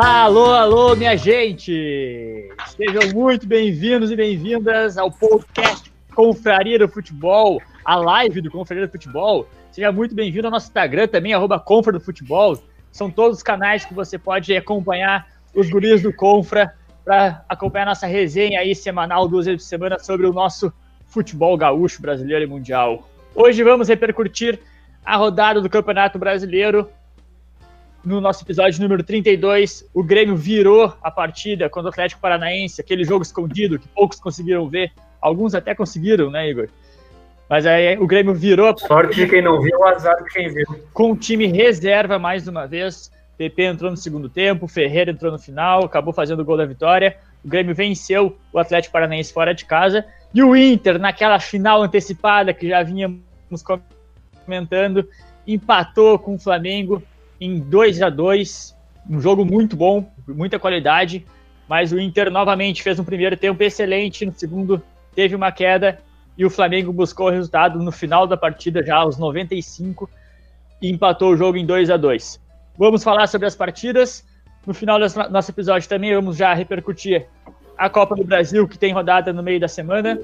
Alô, alô, minha gente! Sejam muito bem-vindos e bem-vindas ao podcast Confraria do Futebol, a live do Confraria do Futebol. Seja muito bem-vindo ao nosso Instagram também, arroba Confra do Futebol. São todos os canais que você pode acompanhar os guris do Confra para acompanhar nossa resenha aí semanal, duas vezes por semana, sobre o nosso futebol gaúcho, brasileiro e mundial. Hoje vamos repercutir a rodada do Campeonato Brasileiro, no nosso episódio número 32, o Grêmio virou a partida contra o Atlético Paranaense, aquele jogo escondido que poucos conseguiram ver, alguns até conseguiram, né, Igor? Mas aí o Grêmio virou. Sorte de quem não viu, azar de quem viu. Com o time reserva mais uma vez. PP entrou no segundo tempo, Ferreira entrou no final, acabou fazendo o gol da vitória. O Grêmio venceu o Atlético Paranaense fora de casa. E o Inter, naquela final antecipada que já vínhamos comentando, empatou com o Flamengo em 2 a 2 um jogo muito bom, muita qualidade, mas o Inter novamente fez um primeiro tempo excelente, no segundo teve uma queda e o Flamengo buscou o resultado no final da partida, já aos 95, e empatou o jogo em 2 a 2 Vamos falar sobre as partidas. No final do nosso episódio também vamos já repercutir a Copa do Brasil, que tem rodada no meio da semana.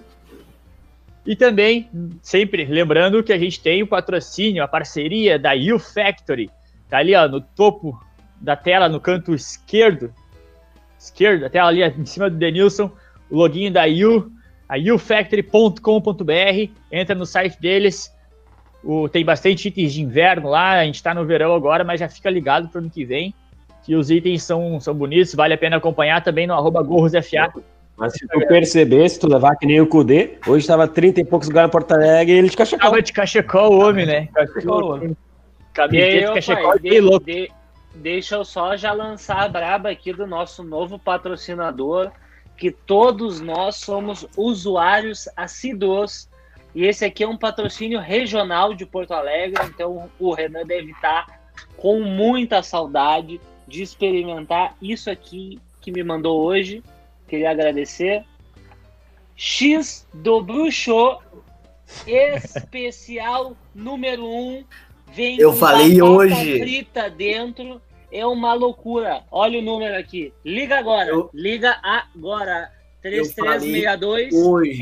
E também, sempre lembrando que a gente tem o patrocínio, a parceria da U Factory, Tá ali, ó, no topo da tela, no canto esquerdo, esquerdo, até ali em cima do Denilson, o login da U, a ufactory.com.br, entra no site deles, o, tem bastante itens de inverno lá, a gente está no verão agora, mas já fica ligado para o ano que vem, que os itens são, são bonitos, vale a pena acompanhar também no arroba gorrosfa. Mas se tu perceber, se tu levar que nem o Kudê, hoje estava 30 e poucos lugares em Porto Alegre e ele de cachecol. Tava de cachecol o homem, né? Cachecol o homem. Camiseta pai, de, louco. De, deixa eu só já lançar a braba aqui do nosso novo patrocinador, que todos nós somos usuários assíduos. E esse aqui é um patrocínio regional de Porto Alegre, então o Renan deve estar com muita saudade de experimentar isso aqui que me mandou hoje. Queria agradecer. X do Bruxo, especial número 1. Um, Vem eu falei hoje. frita dentro. É uma loucura. Olha o número aqui. Liga agora. Eu... Liga agora. 3362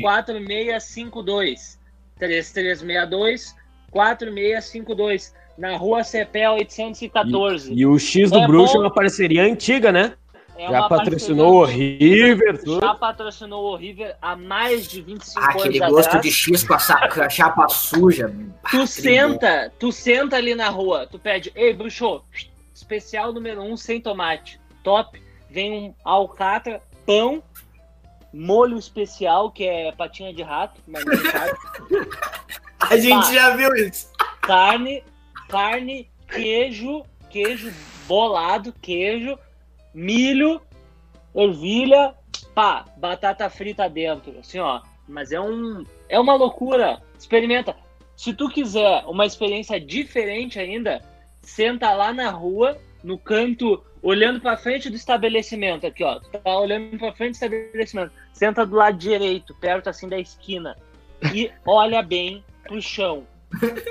4652. 3362 4652. Na rua Cepel 814. E, e o X do é Bruxo bom. é uma parceria antiga, né? É já patrocinou o River, tudo. Já patrocinou o River há mais de 25 ah, anos Aquele gosto atrás. de X com a chapa suja. Tu ah, senta, tu senta ali na rua, tu pede, ei, bruxo, especial número 1 um, sem tomate, top. Vem um alcatra, pão, molho especial, que é patinha de rato, mas não sabe. a gente já viu isso. Carne, carne, queijo, queijo bolado, queijo, milho, ervilha, pá, batata frita dentro, assim, ó. Mas é um é uma loucura. Experimenta. Se tu quiser uma experiência diferente ainda, senta lá na rua, no canto, olhando para frente do estabelecimento aqui, ó. Tá olhando para frente do estabelecimento. Senta do lado direito, perto assim da esquina e olha bem pro chão.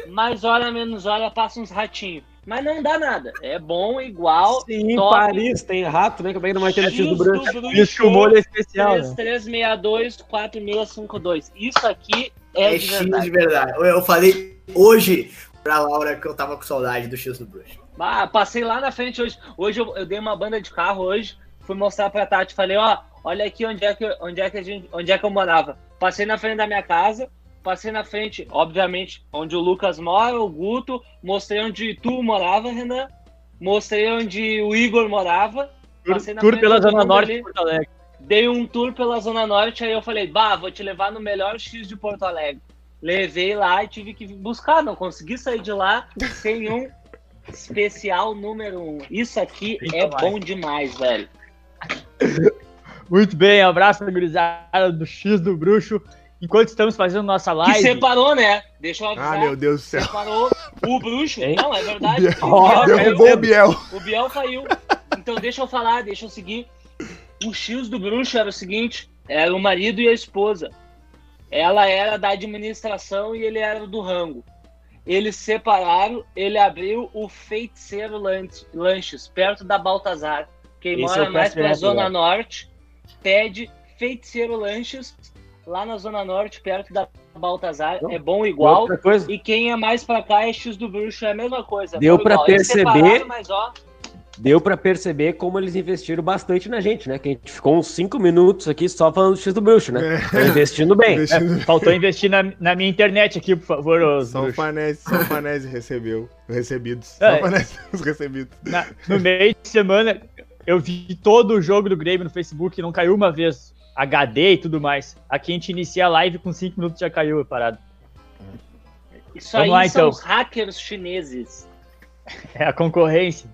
Mais olha menos olha, passa uns ratinhos. Mas não dá nada. É bom, igual. Sim, top. Paris tem rato, né? Como é que não vai ter no X do branco? Isso, o molho é especial. 3362 né? 4652. Isso aqui é, é de X de verdade. Eu falei hoje pra Laura que eu tava com saudade do X do bruxo. Ah, passei lá na frente hoje. Hoje eu, eu dei uma banda de carro hoje. Fui mostrar pra Tati. Falei, ó, olha aqui onde é que, onde é que, a gente, onde é que eu morava. Passei na frente da minha casa passei na frente, obviamente, onde o Lucas mora, o Guto, mostrei onde tu morava, Renan, mostrei onde o Igor morava. Passei tour pela Zona Norte de Porto Alegre. Dei um tour pela Zona Norte, aí eu falei, bah, vou te levar no melhor X de Porto Alegre. Levei lá e tive que buscar, não consegui sair de lá sem um especial número um. Isso aqui é bom demais, velho. Muito bem, abraço gurizada do X do Bruxo enquanto estamos fazendo nossa live. Que separou, né? Deixa eu avisar. Ah, meu Deus do céu. Separou o bruxo. Hein? Não, é verdade. Biel. O Biel derrubou o Biel. O Biel caiu. Então deixa eu falar, deixa eu seguir. O X do bruxo era o seguinte: era o marido e a esposa. Ela era da administração e ele era do rango. Eles separaram, ele abriu o Feiticeiro Lanches, perto da Baltazar. Quem Esse mora peço mais pra Zona? Norte, pede Feiticeiro Lanches, lá na Zona Norte, perto da Baltazar. Não. É bom igual. E quem é mais pra cá é X do Bruxo, é a mesma coisa. Deu. Eles perceber- Mas, ó, deu pra perceber como eles investiram bastante na gente, né? Que a gente ficou uns 5 minutos aqui só falando do X do bruxo, né? É. Tão investindo bem. Investindo- Faltou investir na, na minha internet aqui, por favor, os Só o bruxos. Fanese, só o Fanese recebeu. Recebidos. Só É. o Fanese os recebidos. Na- no meio de semana, eu vi todo o jogo do Grêmio no Facebook, não caiu uma vez. HD e tudo mais. Aqui a gente inicia a live com 5 minutos já caiu a parada. isso Vamos aí lá, são então. os hackers chineses. É a concorrência.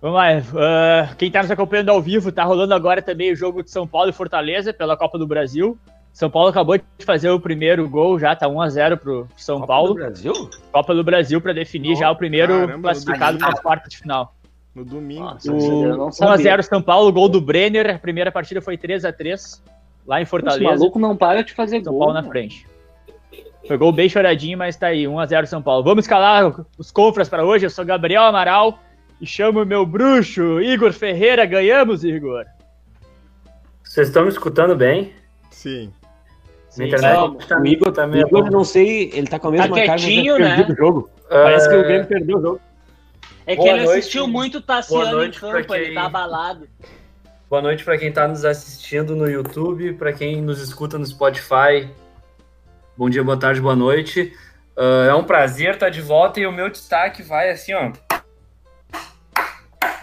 Vamos lá. ah, quem tá nos acompanhando ao vivo, tá rolando agora também o jogo de São Paulo e Fortaleza pela Copa do Brasil. São Paulo acabou de fazer o primeiro gol, já tá 1x0 pro São Copa Paulo. do Brasil? Copa do Brasil para definir já o primeiro Caramba, classificado para as quartas de final. No domingo. Nossa, não O sabia. 1x0 São Paulo, gol do Brenner. A primeira partida foi 3x3 lá em Esse Fortaleza. maluco não para de fazer São gol. Paulo na né? frente. Foi gol bem choradinho, mas tá aí, 1x0 São Paulo. Vamos escalar os confras para hoje. Eu sou Gabriel Amaral e chamo o meu bruxo, Igor Ferreira. Ganhamos, Igor. Vocês estão me escutando bem? Sim. Sim, internet vamos. tá, O Igor, tá meio Igor, não sei, ele tá com a mesma Tá cara, ele né? jogo. Parece que o Grêmio perdeu o jogo. É que Boa ele noite. assistiu muito Tassiano em campo, ele quem- tá abalado. Boa noite para quem está nos assistindo no YouTube, para quem nos escuta no Spotify. Bom dia, boa tarde, boa noite. Ah, é um prazer estar de volta e o meu destaque vai assim, ó.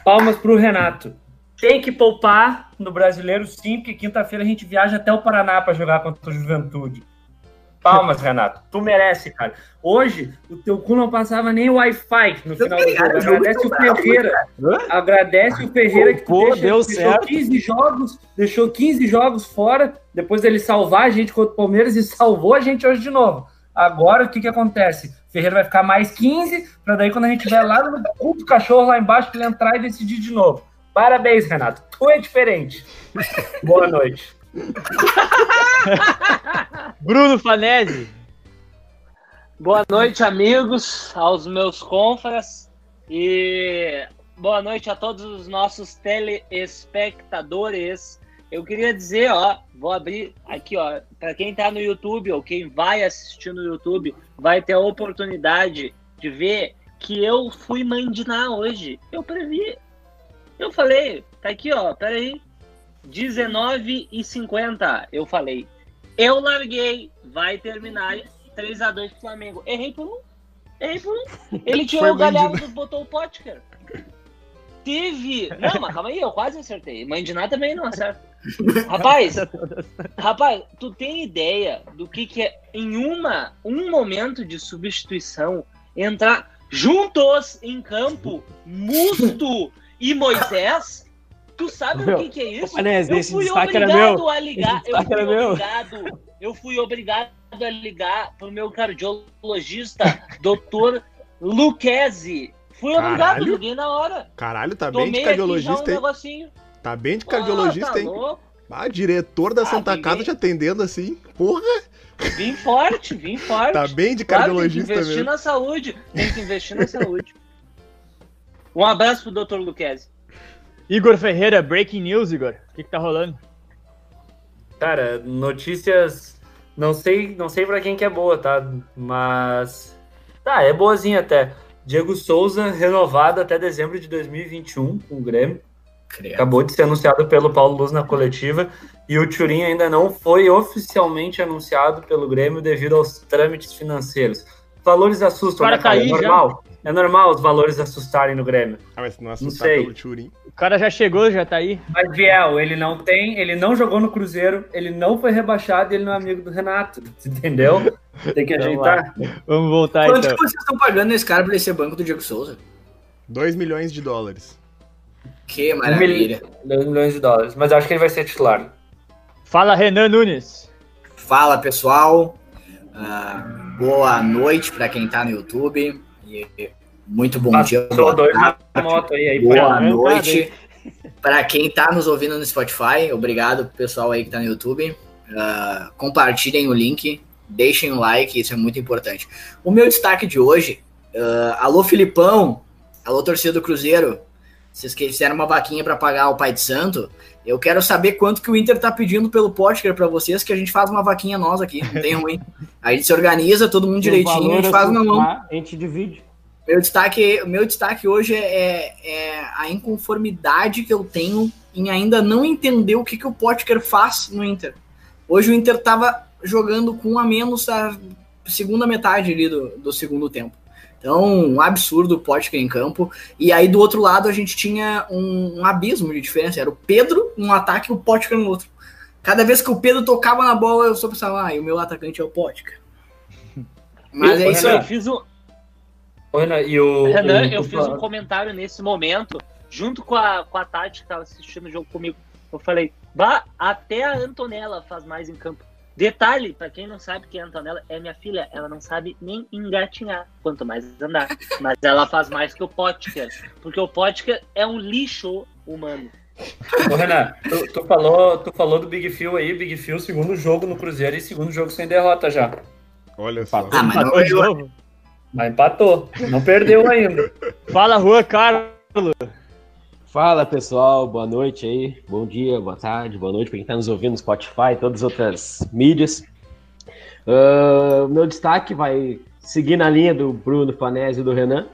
Palmas pro Renato. Tem que poupar no Brasileiro sim, porque quinta-feira a gente viaja até o Paraná para jogar contra o Juventude. Palmas, Renato. Tu merece, cara. Hoje, o teu cu não passava nem Wi-Fi no final do jogo. Agradece o Ferreira. Agradece o Ferreira que tu Pô, deixa- deu deixou certo. 15 jogos, deixou 15 jogos fora, depois dele salvar a gente contra o Palmeiras e salvou a gente hoje de novo. Agora, o que que acontece? O Ferreira vai ficar mais 15, para daí quando a gente estiver lá no cu do cachorro lá embaixo, ele entrar e decidir de novo. Parabéns, Renato. Tu é diferente. Boa noite. Bruno Fanese. Boa noite, amigos, aos meus confras e boa noite a todos os nossos telespectadores. Eu queria dizer, ó, vou abrir aqui, ó, para quem tá no YouTube ou quem vai assistir no YouTube, vai ter a oportunidade de ver que eu fui mandinar hoje. Eu previ. Eu falei, tá aqui, ó, peraí. 19 e 50, eu falei. Eu larguei, vai terminar 3x2 pro Flamengo. Errei por um. Errei por um. Ele tirou o Galhardo e botou o Potker. Teve. Não, mas calma aí, eu quase acertei. Mandinar também não acerta. Rapaz, rapaz, tu tem ideia do que, que é em uma, um momento de substituição entrar juntos em campo Musto e Moisés? Tu sabe Meu, o que, que é isso? Fanese, eu esse fui obrigado meu. a ligar. Eu fui obrigado. Eu fui obrigado a ligar pro meu cardiologista, doutor Luquezzi. Fui obrigado, liguei na hora. Caralho, tá bem Tomei de aqui já um cardiologista, hein? negocinho. Tá bem de Ah, cardiologista, tá hein? louco. Ah, diretor da Ah, Santa vim Casa bem. te atendendo assim. Porra, Vim forte, vim forte. tá bem de Claro, cardiologista tem que investir mesmo. na saúde. Tem que investir na saúde. Um abraço pro doutor Luquezzi. Igor Ferreira, breaking news, Igor. O que, que tá rolando? Cara, notícias. Não sei, não sei para quem que é boa, tá? Mas. Tá, é boazinha até. Diego Souza renovado até dezembro de 2021 com o Grêmio. Acabou de ser anunciado pelo Paulo Luz na coletiva. E o Turim ainda não foi oficialmente anunciado pelo Grêmio devido aos trâmites financeiros. Valores assustam, O cara né, cara? tá É aí já. Normal. É normal os valores assustarem no Grêmio. Ah, mas se não assustar sei. pelo. O cara já chegou, já tá aí. Mas Biel, ele não tem, ele não jogou no Cruzeiro, ele não foi rebaixado, ele não é amigo do Renato, entendeu? Tem que Então ajeitar. Vamos voltar Quanto então. que vocês estão pagando nesse cara pra ele ser banco do Diego Souza? 2 milhões de dólares. Que maravilha. 2 milhões de dólares, mas acho que ele vai ser titular. Fala, Renan Nunes. Fala pessoal, Ah, boa noite pra quem tá no YouTube e muito bom dia, Passou boa dois tarde, moto aí, aí boa noite. Pra quem tá nos ouvindo no Spotify, obrigado pro pessoal aí que tá no YouTube. Ah, compartilhem o link, deixem o like, isso é muito importante. O meu destaque de hoje, ah, alô Filipão, alô torcida do Cruzeiro, Vocês fizeram uma vaquinha pra pagar o pai de santo. Eu quero saber quanto que o Inter tá pedindo pelo Potker pra vocês, que a gente faz uma vaquinha nós aqui, não tem ruim. A gente se organiza, todo mundo direitinho, a gente faz na mão. A gente divide. Meu destaque, meu destaque hoje é, é a inconformidade que eu tenho em ainda não entender o que, que o Potker faz no Inter. Hoje o Inter tava jogando com um a menos a segunda metade ali do, do segundo tempo. Então, um absurdo o Potker em campo. E aí, do outro lado, a gente tinha um, um abismo de diferença. Era o Pedro num ataque e o Potker no outro. Cada vez que o Pedro tocava na bola, eu só pensava, ah, e o meu atacante é o Potker. Mas é isso eu aí. fiz um, Renan, e o, Renan, eu fiz um comentário nesse momento, junto com a, com a Tati, que tava assistindo o jogo comigo. Eu falei, bah, até a Antonella faz mais em campo. Detalhe, pra quem não sabe que a Antonella é minha filha, ela não sabe nem engatinhar, quanto mais andar. Mas ela faz mais que o Potker, porque o Potker é um lixo humano. Ô, Renan, tu, tu falou, tu falou do Big Phil aí, Big Phil, segundo jogo no Cruzeiro e segundo jogo sem derrota já. Olha só. Ah, mas não Empatou novo. Mas empatou, não perdeu ainda. Fala, Juan Carlos. Fala pessoal, boa noite aí, bom dia, boa tarde, boa noite para quem está nos ouvindo no Spotify e todas as outras mídias. Ah, meu destaque vai seguir na linha do Bruno Fanese e do Renan.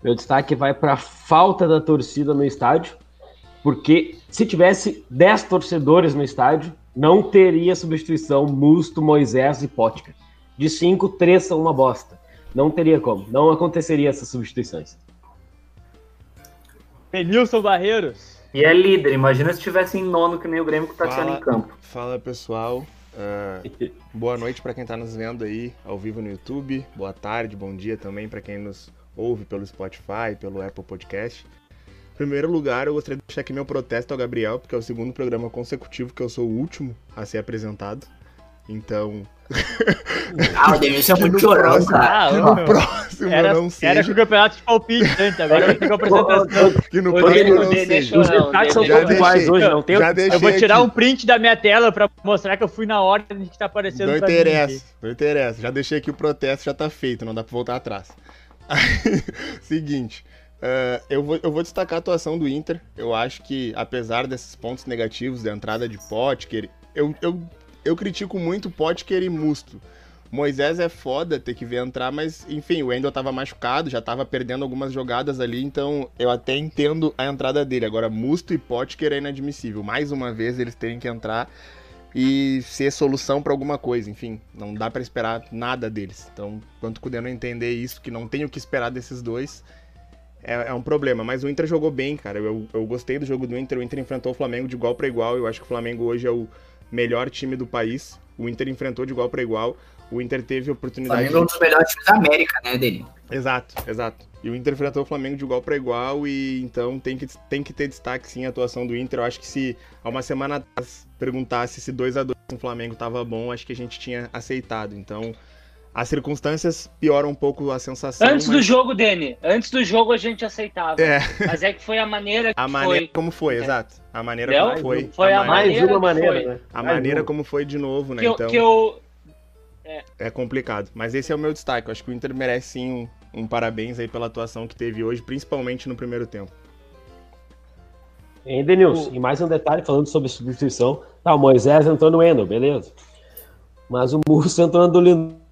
Meu destaque vai para a falta da torcida no estádio, porque se tivesse 10 torcedores no estádio, não teria substituição Musto, Moisés e Potker. De 5, 3 são uma bosta. Não teria como, não aconteceria essas substituições. Denilson Barreiros. E é líder, imagina se tivesse em nono que nem o Grêmio o Tassiano Fala. em campo. Fala pessoal, Ah, boa noite para quem tá nos vendo aí ao vivo no YouTube, boa tarde, bom dia também para quem nos ouve pelo Spotify, pelo Apple Podcast. Em primeiro lugar, eu gostaria de deixar aqui meu protesto ao Gabriel, porque é o segundo programa consecutivo que eu sou o último a ser apresentado. Então, Ah, o Denilson é muito chorão, cara. Ah, que ô, no próximo era, eu não era seja, com o campeonato de palpite antes, agora que fica apresentação. que no próximo não seja. eu- Os Não, destaques são deixei, hoje, não tem já outro- deixei Eu vou tirar aqui. um print da minha tela pra mostrar que eu fui na ordem que tá aparecendo Não interessa, não interessa. Já deixei aqui o protesto, já tá feito, não dá pra voltar atrás. Seguinte, eh, eu, vou, eu vou destacar a atuação do Inter. Eu acho que, apesar desses pontos negativos da entrada de Potker, eu, eu, eu critico muito Potker e Musto. Moisés é foda ter que ver entrar, mas enfim, o Wendel tava machucado, já tava perdendo algumas jogadas ali, então eu até entendo a entrada dele. Agora, Musto e Potker é inadmissível. Mais uma vez eles terem que entrar e ser solução pra alguma coisa. Enfim, não dá pra esperar nada deles. Então, quanto o Cudê não entender isso, que não tem o que esperar desses dois, é, é um problema. Mas o Inter jogou bem, cara. Eu, eu gostei do jogo do Inter. O Inter enfrentou o Flamengo de igual pra igual. Eu acho que o Flamengo hoje é o melhor time do país. O Inter enfrentou de igual pra igual. O Inter teve O oportunidade. Flamengo é um dos melhores times da América, né, Denil? Exato, exato. E o Inter enfrentou o Flamengo de igual para igual e então tem que, tem que ter destaque sim a atuação do Inter. Eu acho que se há uma semana atrás perguntasse se 2 a 2 com o Flamengo tava bom, acho que a gente tinha aceitado. Então, as circunstâncias pioram um pouco a sensação. Antes do mas jogo, Dani, antes do jogo a gente aceitava. É. Mas é que foi a maneira que a maneira foi. como foi, É. exato. A maneira Entendeu? como foi. Foi a a, ma- Mais maneira uma maneira, foi. né? a Mais maneira uma. como foi de novo, né? Que, eu, então que eu. é complicado. Mas esse é o meu destaque. Eu acho que o Inter merece sim um, um parabéns aí pela atuação que teve hoje, principalmente no primeiro tempo. Hein, Denilson? E mais um detalhe falando sobre substituição. Tá, o Moisés entrou no Eno, beleza. Mas o Murso entrou no do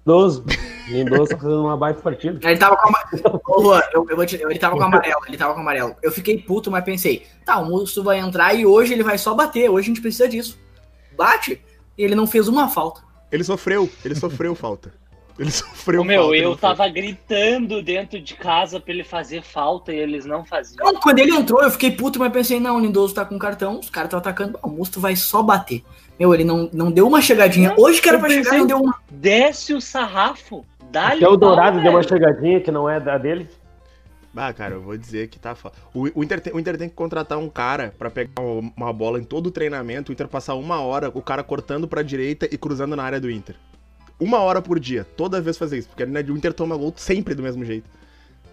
Lindoso. Lindoso tá fazendo uma baita partida. Ele tava com a... Ô, Luan, eu, eu vou te... ele tava com amarelo, ele tava com amarelo. Eu fiquei puto, mas pensei, tá, o Musto vai entrar e hoje ele vai só bater. Hoje a gente precisa disso. Bate. E ele não fez uma falta. Ele sofreu, ele sofreu falta. Ele sofreu Ô, meu, falta. eu não fez. tava gritando dentro de casa pra ele fazer falta e eles não faziam. Não, quando ele entrou, eu fiquei puto, mas pensei, não, o Lindoso tá com cartão, os caras estão atacando. O Musto vai só bater. Meu, ele não, não deu uma chegadinha. Hoje que era pra chegar, pensei- não deu uma. Desce o sarrafo. Dá-lhe Até o Dourado deu uma chegadinha que não é da dele. Ah, cara, eu vou dizer que tá foda. O, o, Inter tem, o Inter tem que contratar um cara pra pegar uma uma bola em todo o treinamento, o Inter passar uma hora, o cara cortando pra direita e cruzando na área do Inter. Uma hora por dia, toda vez fazer isso, porque né, o Inter toma gol sempre do mesmo jeito.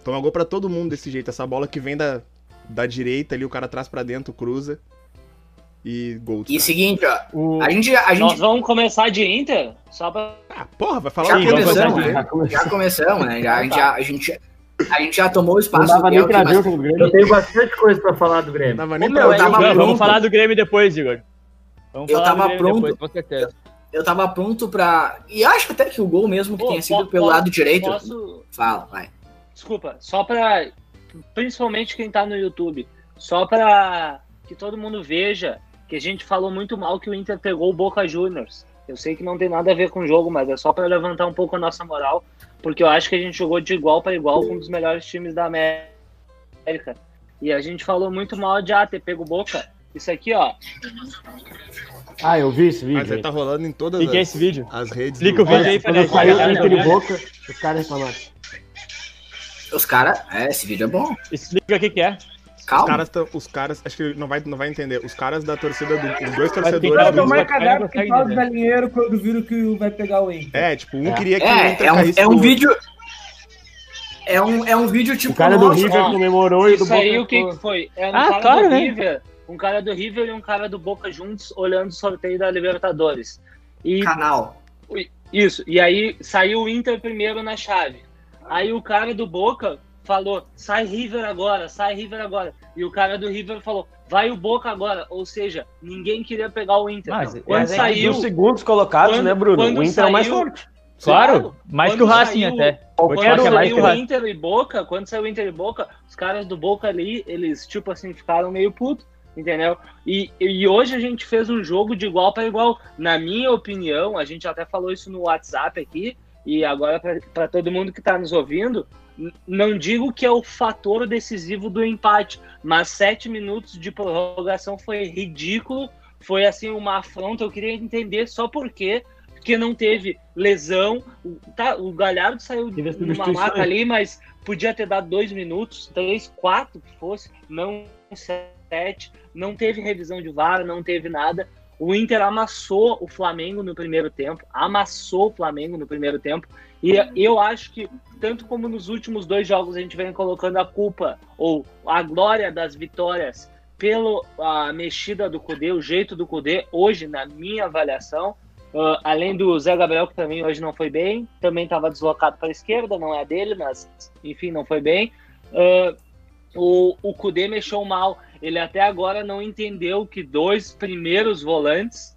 Toma gol pra todo mundo desse jeito. Essa bola que vem da, da direita ali, o cara traz pra dentro, cruza e gol. E seguinte, ó, O... a gente, a Nós gente vamos começar de Inter? Só pra. Ah, porra, vai falar já o começamos, né? Já começamos, né? Já, a gente, já, a gente A gente já tomou o Não espaço dava do nem pra ver mas o do Eu Grêmio. tenho bastante coisa pra falar do Grêmio. Não dava nem Ô, pra ver. Vamos pronto. falar do Grêmio depois, Igor. Vamos Eu falar tava Grêmio pronto. depois, com certeza. eu tava pronto pra. E acho até que o gol mesmo que Pô, tenha sido po- pelo lado direito. Posso, Fala, vai. Desculpa, só pra. Principalmente quem tá no YouTube. Só pra que todo mundo veja que a gente falou muito mal que o Inter pegou o Boca Juniors. Eu sei que não tem nada a ver com o jogo, mas é só pra levantar um pouco a nossa moral. Porque eu acho que a gente jogou de igual para igual com um dos melhores times da América. E a gente falou muito mal de ah, ter pego Boca. Isso aqui, ó. Ah, eu vi esse Mas vídeo. aí aí. tá rolando em todas O é as, esse vídeo? as redes. Explica do- o vídeo aí, Quando Fred. saiu Olha, Inter e olha. Boca, os caras reclamaram. Os caras. É, esse vídeo é bom. Explica o que, que é. Os Calma. caras, tão- os caras, acho que não vai, não vai entender. Os caras da torcida, do, os dois Mas torcedores. tem do- tomar Vai cadáver consegue que fala os entender. galinheiros quando viram que vai pegar o Inter. É, tipo, um É. queria que o É, Inter é um, caísse é um vídeo. É um, é um vídeo tipo. O cara do nosso, River ó, comemorou e do Isso aí, o que, que foi? É Ah, claro, do né? River, um cara do River e um cara do Boca juntos olhando o sorteio da Libertadores. E canal. Isso, e aí saiu o Inter primeiro na chave. Aí o cara do Boca falou: sai River agora, sai River agora. E o cara do River falou: vai o Boca agora. Ou seja, ninguém queria pegar o Inter. Mas, quando é, saiu. Dos segundos colocados, Quando- né, Bruno? quando O Inter é o mais saiu- forte. Claro, mais quando que o Racing saiu- até. Quando Quando é mais saiu que o. Inter e Boca, quando saiu o Inter e Boca, os caras do Boca ali, eles, tipo assim, ficaram meio putos, entendeu? E, e hoje a gente fez um jogo de igual para igual. Na minha opinião, a gente até falou isso no WhatsApp aqui, e agora para todo mundo que tá nos ouvindo, não digo que é o fator decisivo do empate, mas sete minutos de prorrogação foi ridículo, foi assim uma afronta. Eu queria entender só por quê, porque não teve lesão. O, tá, o Galhardo saiu numa substituições. maca ali, mas podia ter dado dois minutos, três, quatro que fosse, não sete. Não teve revisão de VAR, não teve nada. O Inter amassou o Flamengo no primeiro tempo, amassou o Flamengo no primeiro tempo. E eu acho que, tanto como nos últimos dois jogos, a gente vem colocando a culpa ou a glória das vitórias pela mexida do Cudê, o jeito do Cudê, hoje, na minha avaliação, ah, além do Zé Gabriel, que também hoje não foi bem, também estava deslocado para a esquerda, não é dele, mas enfim, não foi bem. Ah, o, o Cudê mexeu mal. Ele até agora não entendeu que dois primeiros volantes,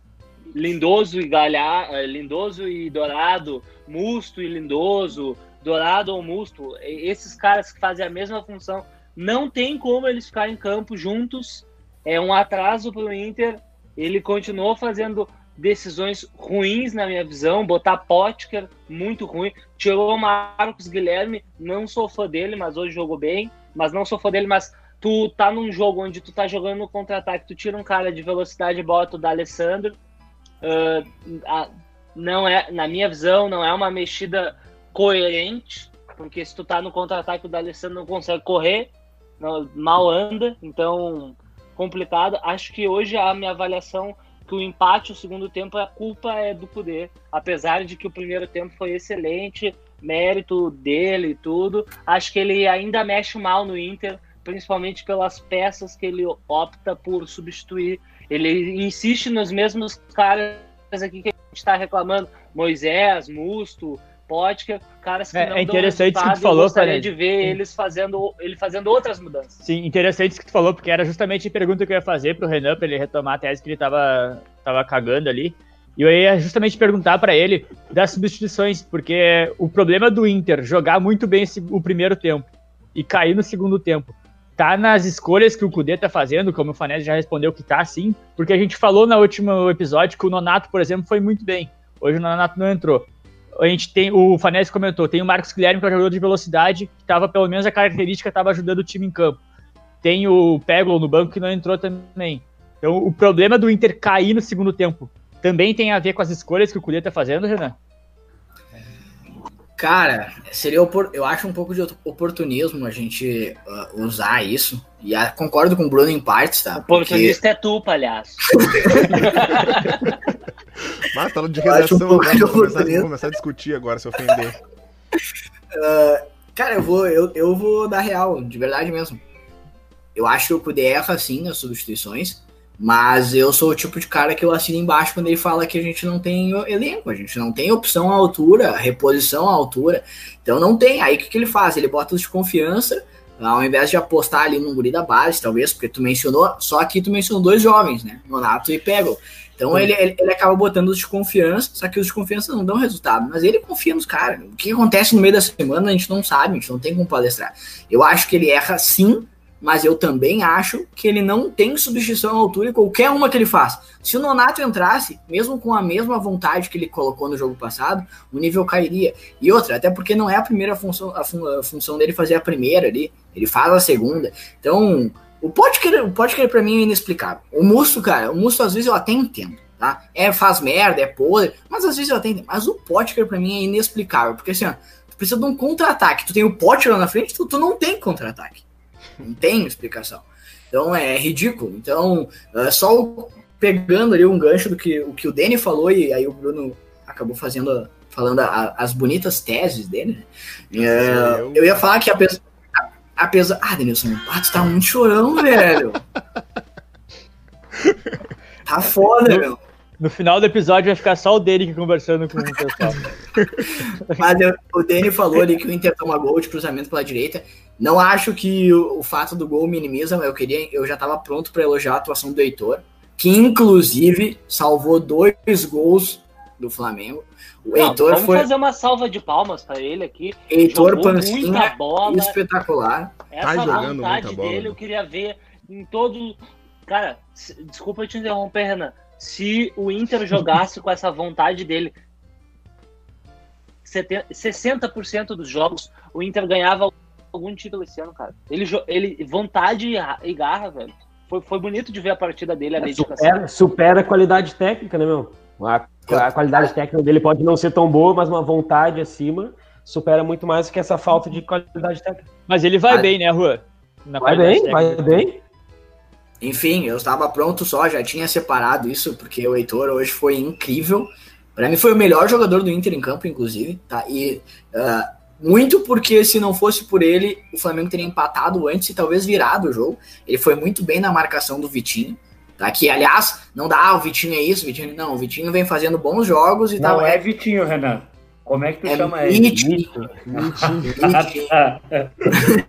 Lindoso e Galhar, eh, Lindoso e Dourado, Musto e Lindoso, Dourado ou Musto, esses caras que fazem a mesma função, não tem como eles ficarem em campo juntos. É um atraso para o Inter. Ele continuou fazendo decisões ruins na minha visão, botar Potker muito ruim, tirou o Marcos Guilherme, não sou fã dele, mas hoje jogou bem, mas não sou fã dele, mas tu tá num jogo onde tu tá jogando no contra-ataque, tu tira um cara de velocidade e bota o da Alessandro, ah, a- não é, na minha visão, não é uma mexida coerente, porque se tu tá no contra-ataque o da Alessandro não consegue correr, não- mal anda, então complicado. Acho que hoje a minha avaliação que o empate, o segundo tempo, a culpa é do Cudê. Apesar de que o primeiro tempo foi excelente, mérito dele e tudo. Acho que ele ainda mexe mal no Inter, principalmente pelas peças que ele opta por substituir. Ele insiste nos mesmos caras aqui que a gente está reclamando: Moisés, Musto, Potker, caras que É- não é dão interessante isso que tu falou, gostaria Fred. de ver eles fazendo, ele fazendo outras mudanças. Sim, interessante isso que tu falou, porque era justamente a pergunta que eu ia fazer pro Renan, pra ele retomar a tese que ele tava, tava cagando ali. E eu ia justamente perguntar pra ele das substituições, porque o problema do Inter jogar muito bem esse- o primeiro tempo e cair no segundo tempo tá nas escolhas que o Cudê tá fazendo, como o Fanese já respondeu que tá sim, porque a gente falou no último episódio que o Nonato, por exemplo, foi muito bem. Hoje o Nonato não entrou. A gente tem, o Fanese comentou, tem o Marcos Guilherme, que é um jogador de velocidade, que tava, pelo menos a característica, estava ajudando o time em campo. Tem o Peglo no banco, que não entrou também. Então, o problema do Inter cair no segundo tempo também tem a ver com as escolhas que o Cudê tá fazendo, Renan? Cara, seria eu acho um pouco de oportunismo a gente ah, usar isso. E concordo com o Bruno em partes, tá? Porque Oportunista é tu, palhaço. Mas tá de um redação pouco agora, vou começar, vou começar a discutir agora, se ofender. Cara, eu vou, eu, eu vou dar real, de verdade mesmo. Eu acho que o Cudê erra sim nas substituições, Mas eu sou o tipo de cara que eu assino embaixo quando ele fala que a gente não tem elenco, a gente não tem opção à altura, reposição à altura. Então não tem. Aí o que, que ele faz? Ele bota os de confiança, ao invés de apostar ali no guri da base, talvez, porque tu mencionou, só aqui tu mencionou dois jovens, né? Nonato e Pego. Então ele, ele, ele, acaba botando os de confiança, só que os de confiança não dão resultado. Mas ele confia nos caras. O que acontece no meio da semana a gente não sabe, a gente não tem como palestrar. Eu acho que ele erra sim, mas eu também acho que ele não tem substituição à altura em qualquer uma que ele faz. Se o Nonato entrasse, mesmo com a mesma vontade que ele colocou no jogo passado, o nível cairia. E outra, até porque não é a primeira função, a, fun a função dele fazer a primeira ali, ele faz a segunda. Então, o Potker, o Potker pra mim é inexplicável. O Musto, cara, o Musto às vezes eu até entendo, tá? É, faz merda, é podre, mas às vezes eu até entendo. Mas o Potker pra mim é inexplicável, porque assim, ó, tu precisa de um contra-ataque. Tu tem o Potker lá na frente, tu, tu não tem contra-ataque. Não tem explicação. Então é ridículo. Então, é só pegando ali um gancho do que o, que o Danny falou, e aí o Bruno acabou fazendo falando a, as bonitas teses dele, né? É, eu ia falar que apesar, apesar. Ah, Denilson, ah, tu tá muito chorão, velho. Tá foda, no, meu. No final do episódio vai ficar só o Danny conversando com o pessoal. Mas eu, o Danny falou ali que o Inter toma gol de cruzamento pela direita. Não acho que o, o fato do gol minimiza, mas eu queria, eu já estava pronto para elogiar a atuação do Heitor, que inclusive salvou dois gols do Flamengo. O Não, Heitor vamos foi fazer uma salva de palmas para ele aqui. Heitor Pancinha bola. espetacular. Essa jogando vontade muita bola, dele eu queria ver em todo. Cara, se- desculpa te interromper, Renan. Se o Inter jogasse com essa vontade dele, 70 60% dos jogos o Inter ganhava algum título esse ano, cara. Ele, ele vontade e ra- garra, velho. Foi, foi bonito de ver a partida dele, a dedicação. Supera, supera a qualidade técnica, né, meu? A, a qualidade técnica dele pode não ser tão boa, mas uma vontade acima supera muito mais que essa falta de qualidade técnica. Mas ele vai bem, né, Rua? Na Vai bem, vai técnica. bem. Enfim, eu estava pronto só, já tinha separado isso, porque o Heitor hoje foi incrível. Para mim foi o melhor jogador do Inter em campo, inclusive, tá? E ah, muito porque se não fosse por ele, o Flamengo teria empatado antes e talvez virado o jogo. Ele foi muito bem na marcação do Vitinho. Tá? Que, aliás, não dá, ah, o Vitinho é isso, o Vitinho. Não, o Vitinho vem fazendo bons jogos e Não tal. é Vitinho, Renan. Como é que tu É chama ele? Vitinho. Vitinho.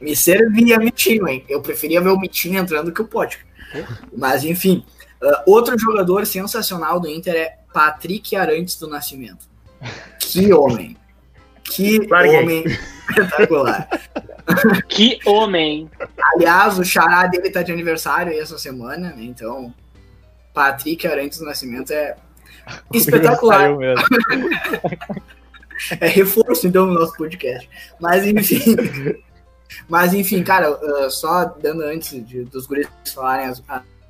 Me servia Mitinho, hein? Eu preferia ver o Mitinho entrando que o Potker. Mas, enfim. ah, outro jogador sensacional do Inter é Patrick Arantes do Nascimento. Que homem. Que Larguei. homem espetacular. Que homem! Aliás, o xará dele tá de aniversário aí essa semana, né? Então, Patrick Arantes do Nascimento é espetacular. Saiu mesmo. É reforço, então, no nosso podcast. Mas, enfim. Mas, enfim, cara, uh, só dando antes de- dos guris falarem as,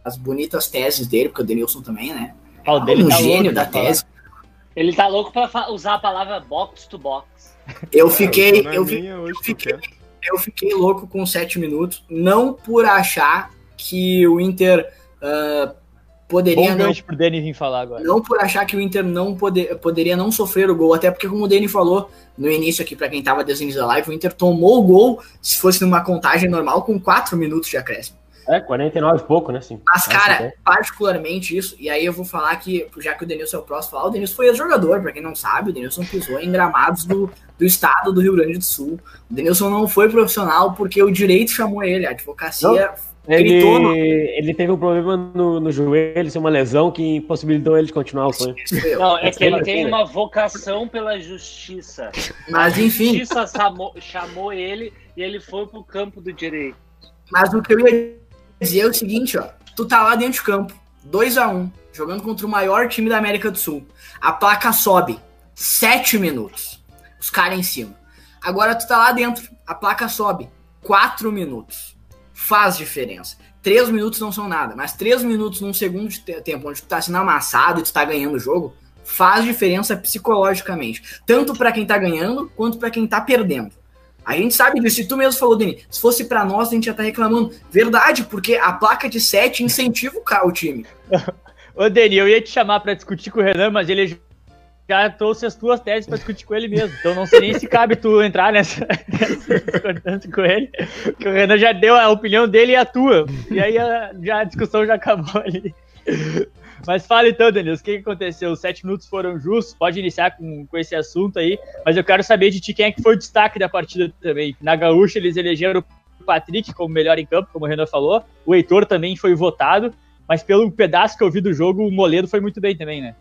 as bonitas teses dele, porque o Denilson também, né? Ah, o dele um tá gênio louco da pra falar. Ele tá louco pra usar a palavra box to box. Eu fiquei, na eu, minha, hoje tô fiquei- eu fiquei louco com sete minutos, não por achar que o Inter uh, poderia Bom não pro Danny vir falar agora. Não por achar que o Inter não poder, poderia não sofrer o gol, até porque, como o Dani falou no início aqui, para quem tava desde o início da live, o Inter tomou o gol, se fosse numa contagem normal, com 4 minutos de acréscimo. É, 49 e pouco, né? Sim. Mas, cara, particularmente isso, e aí eu vou falar que, já que o Denilson é o próximo falar, o Denilson foi jogador, para quem não sabe, o Denilson pisou em gramados do, do estado do Rio Grande do Sul. O Denilson não foi profissional porque o direito chamou ele, a advocacia Ele, gritou no- ele teve um problema no, no joelho, uma lesão que impossibilitou ele de continuar o sonho. Não, é que ele tem uma vocação pela justiça. Mas A enfim, justiça chamou, chamou ele e ele foi pro campo do direito. Mas o que eu ia dizer é o seguinte, ó. Tu tá lá dentro de campo, 2 a 1 jogando contra o maior time da América do Sul. A placa sobe 7 minutos. Os caras em cima. Agora tu tá lá dentro, a placa sobe 4 minutos. Faz diferença. 3 minutos não são nada, mas 3 minutos num segundo de te- tempo onde tu tá sendo amassado e tu tá ganhando o jogo, faz diferença psicologicamente. Tanto pra quem tá ganhando, quanto pra quem tá perdendo. A gente sabe disso, e tu mesmo falou, Dani, se fosse pra nós, a gente já tá reclamando. Verdade, porque a placa de 7 incentiva o time. Ô, Danny, eu ia te chamar pra discutir com o Renan, mas ele já trouxe as tuas teses pra discutir com ele mesmo. Então não sei nem se cabe tu entrar nessa, nessa discordância com ele. Porque o Renan já deu a opinião dele e a tua. E aí a, já a discussão já acabou ali. Mas fala então, Denilson, o que, aconteceu? Os sete minutos foram justos, pode iniciar com, com esse assunto aí, mas eu quero saber de ti quem é que foi o destaque da partida também. Na Gaúcha eles elegeram o Patrick como melhor em campo, como o Renan falou, o Heitor também foi votado, mas pelo pedaço que eu vi do jogo, o Moledo foi muito bem também, né?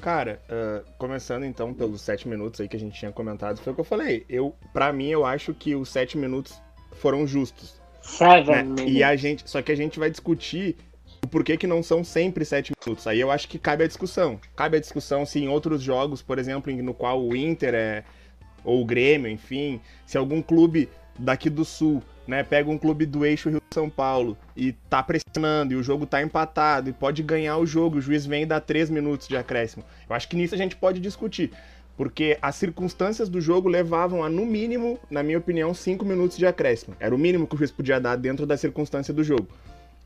Cara, uh, começando então pelos sete minutos aí que a gente tinha comentado, foi o que eu falei. Eu, para mim, eu acho que os sete minutos foram justos. Seven Né? E a gente, só que a gente vai discutir o porquê que não são sempre sete minutos. Aí eu acho que cabe a discussão. Cabe a discussão se em outros jogos, por exemplo, em- no qual o Inter é ou o Grêmio, enfim, se algum clube daqui do sul, né, pega um clube do eixo Rio São Paulo e tá pressionando e o jogo tá empatado e pode ganhar o jogo, o juiz vem e dá três minutos de acréscimo. Eu acho que nisso a gente pode discutir. Porque as circunstâncias do jogo levavam a, no mínimo, na minha opinião, cinco minutos de acréscimo. Era o mínimo que o juiz podia dar dentro da circunstância do jogo.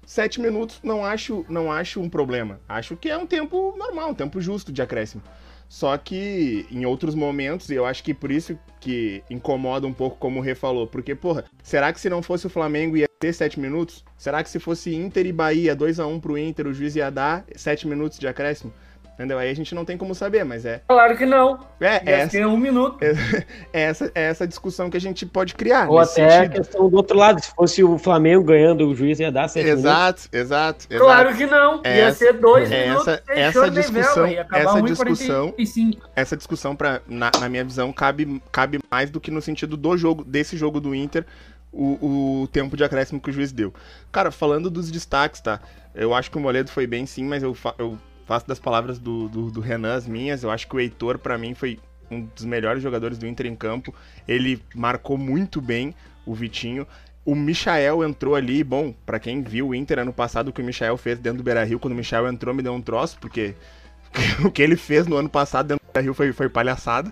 Sete minutos não acho, não acho um problema. Acho que é um tempo normal, um tempo justo de acréscimo. Só que em outros momentos, e eu acho que por isso que incomoda um pouco, como o Rê falou, porque, porra, será que se não fosse o Flamengo ia ter sete minutos? Será que se fosse Inter e Bahia, 2 a 1 pro Inter, o juiz ia dar sete minutos de acréscimo? Entendeu? Aí a gente não tem como saber, mas é. Claro que não. É, é, essa, ser um minuto. é essa, é essa discussão que a gente pode criar. Ou nesse até a sentido. questão do outro lado, se fosse o Flamengo ganhando, o juiz ia dar sete minutos. Exato, exato, exato. Claro que não. É Ia essa- ser dois é minutos. essa- discussão- essa discussão- 45. essa discussão, pra, na, na minha visão, cabe, cabe mais do que no sentido do jogo, desse jogo do Inter, o, o tempo de acréscimo que o juiz deu. Cara, falando dos destaques, tá? Eu acho que o Moledo foi bem sim, mas eu, eu faço das palavras do, do, do Renan as minhas. Eu acho que o Heitor, pra mim, foi um dos melhores jogadores do Inter em campo. Ele marcou muito bem o Vitinho. O Michael entrou ali, bom, pra quem viu o Inter ano passado, o que o Michael fez dentro do Beira-Rio, quando o Michael entrou me deu um troço, porque o que ele fez no ano passado dentro do Beira-Rio foi, foi palhaçada.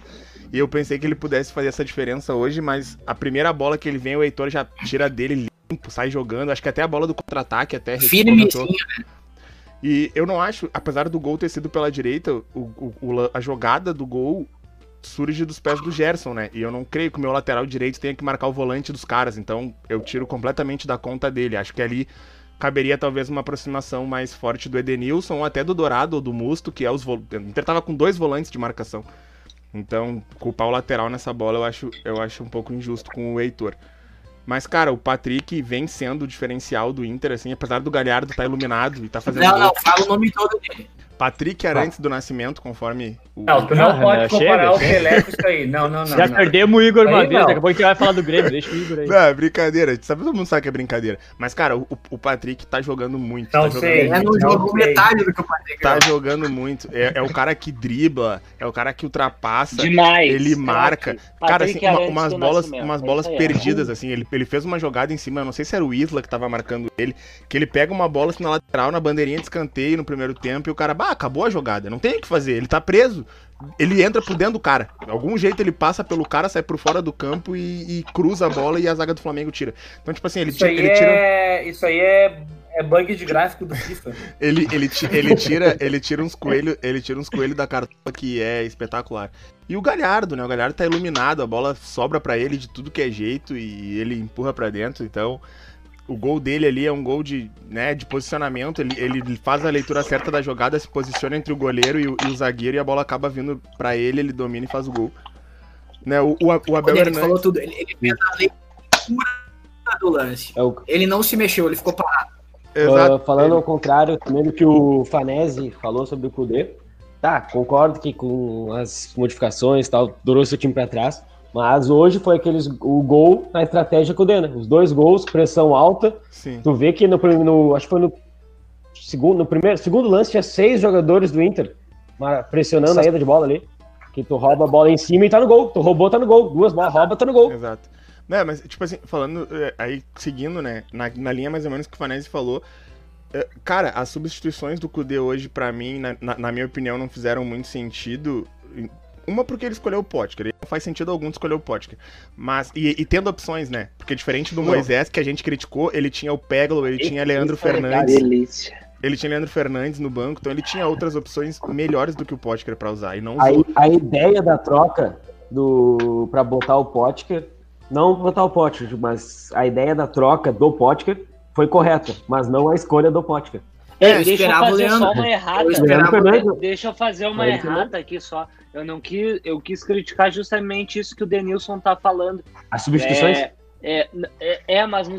E eu pensei que ele pudesse fazer essa diferença hoje, mas a primeira bola que ele vem, o Heitor já tira dele limpo, sai jogando. Acho que até a bola do contra-ataque até Firme comentou. E eu não acho, apesar do gol ter sido pela direita, o, o- a jogada do gol surge dos pés do Gerson, né? E eu não creio que o meu lateral direito tenha que marcar o volante dos caras, então eu tiro completamente da conta dele. Acho que ali caberia talvez uma aproximação mais forte do Edenilson ou até do Dourado ou do Musto, que é os. O Inter tava com dois volantes de marcação. Então, culpar o lateral nessa bola eu acho, eu acho um pouco injusto com o Heitor. Mas, cara, o Patrick vem sendo o diferencial do Inter, assim, apesar do Galhardo estar iluminado e tá fazendo Não, gol. não, fala o nome todo dele. Patrick Arantes do Nascimento, conforme o. Não, tu não Ah, pode não, comparar chega, o Pelé com isso aí. Não, não, não. Já não. perdemos o Igor uma vez, daqui a pouco a gente vai falar do Grêmio, deixa o Igor aí. Não, é brincadeira. Sabe, todo mundo sabe que é brincadeira. Mas, cara, o, o Patrick tá jogando muito. Não tá sei. jogando É, não Não jogou metade do que o Patrick Tá jogando muito. É, é o cara que dribla, é o cara que ultrapassa. Demais. Ele marca. Cara, assim, uma- Arantes umas bolas, umas é bolas ó. perdidas, assim. Ele, ele fez uma jogada em cima, eu não sei se era o Isla que tava marcando ele, que ele pega uma bola assim, na lateral, na bandeirinha de escanteio no primeiro tempo, e o cara, bah, acabou a jogada. Não tem o que fazer, ele tá preso. Ele entra por dentro do cara. De algum jeito ele passa pelo cara, sai por fora do campo e, e cruza a bola e a zaga do Flamengo tira. Então, tipo assim, ele, Isso tira, ele tira. é... Isso aí é... é bug de gráfico do FIFA. Ele, ele, ele tira, ele tira uns coelhos, ele tira uns coelhos da cartola que é espetacular. E o Galhardo, né? O Galhardo tá iluminado, a bola sobra pra ele de tudo que é jeito e ele empurra pra dentro, então o gol dele ali é um gol de, né, de posicionamento, ele, ele faz a leitura certa da jogada, se posiciona entre o goleiro e o, e o zagueiro e a bola acaba vindo pra ele, ele domina e faz o gol. Né, o, o, o Abel Ele falou Hernandes, tudo. Ele, ele fez a leitura do lance. É o- Ele não se mexeu, ele ficou parado. exato, Ah, falando ao contrário também do que o Fanese falou sobre o Kudê, tá, concordo que com as modificações e tal, durou seu time pra trás, mas hoje foi aqueles, o gol na estratégia Kudê, né? Os dois gols, pressão alta, sim. tu vê que no, prim- no acho que foi no segundo, no primeiro, segundo lance tinha seis jogadores do Inter pressionando a ida de bola ali, que tu rouba a bola em cima e tá no gol, tu roubou, tá no gol, duas bolas, rouba, tá no gol. Exato. Né, mas, tipo assim, falando, é, aí, seguindo, né, na, na linha mais ou menos que o Fanese falou, é, cara, as substituições do Kudê hoje, pra mim, na, na- na minha opinião, não fizeram muito sentido. Uma porque ele escolheu o Potker, não faz sentido algum escolher o Potker. Mas, e, e tendo opções, né, porque diferente do Não. Moisés, que a gente criticou, ele tinha o Peglo, ele tinha Leandro é. Fernandes. Delícia. Ele tinha Leandro Fernandes no banco, então ele tinha outras opções melhores do que o Potker pra usar. E não A, a ideia da troca do para botar o Potker, não botar o Potker, mas a ideia da troca do Potker foi correta, mas não a escolha do Potker. É, eu Deixa eu esperava o fazer Leandro. só uma errada. Eu esperava Leandro. Deixa eu fazer uma Vai, Fernando. errada aqui só. Eu não quis, eu quis criticar justamente isso que o Denilson tá falando. As substituições? É, é, é, é, mas no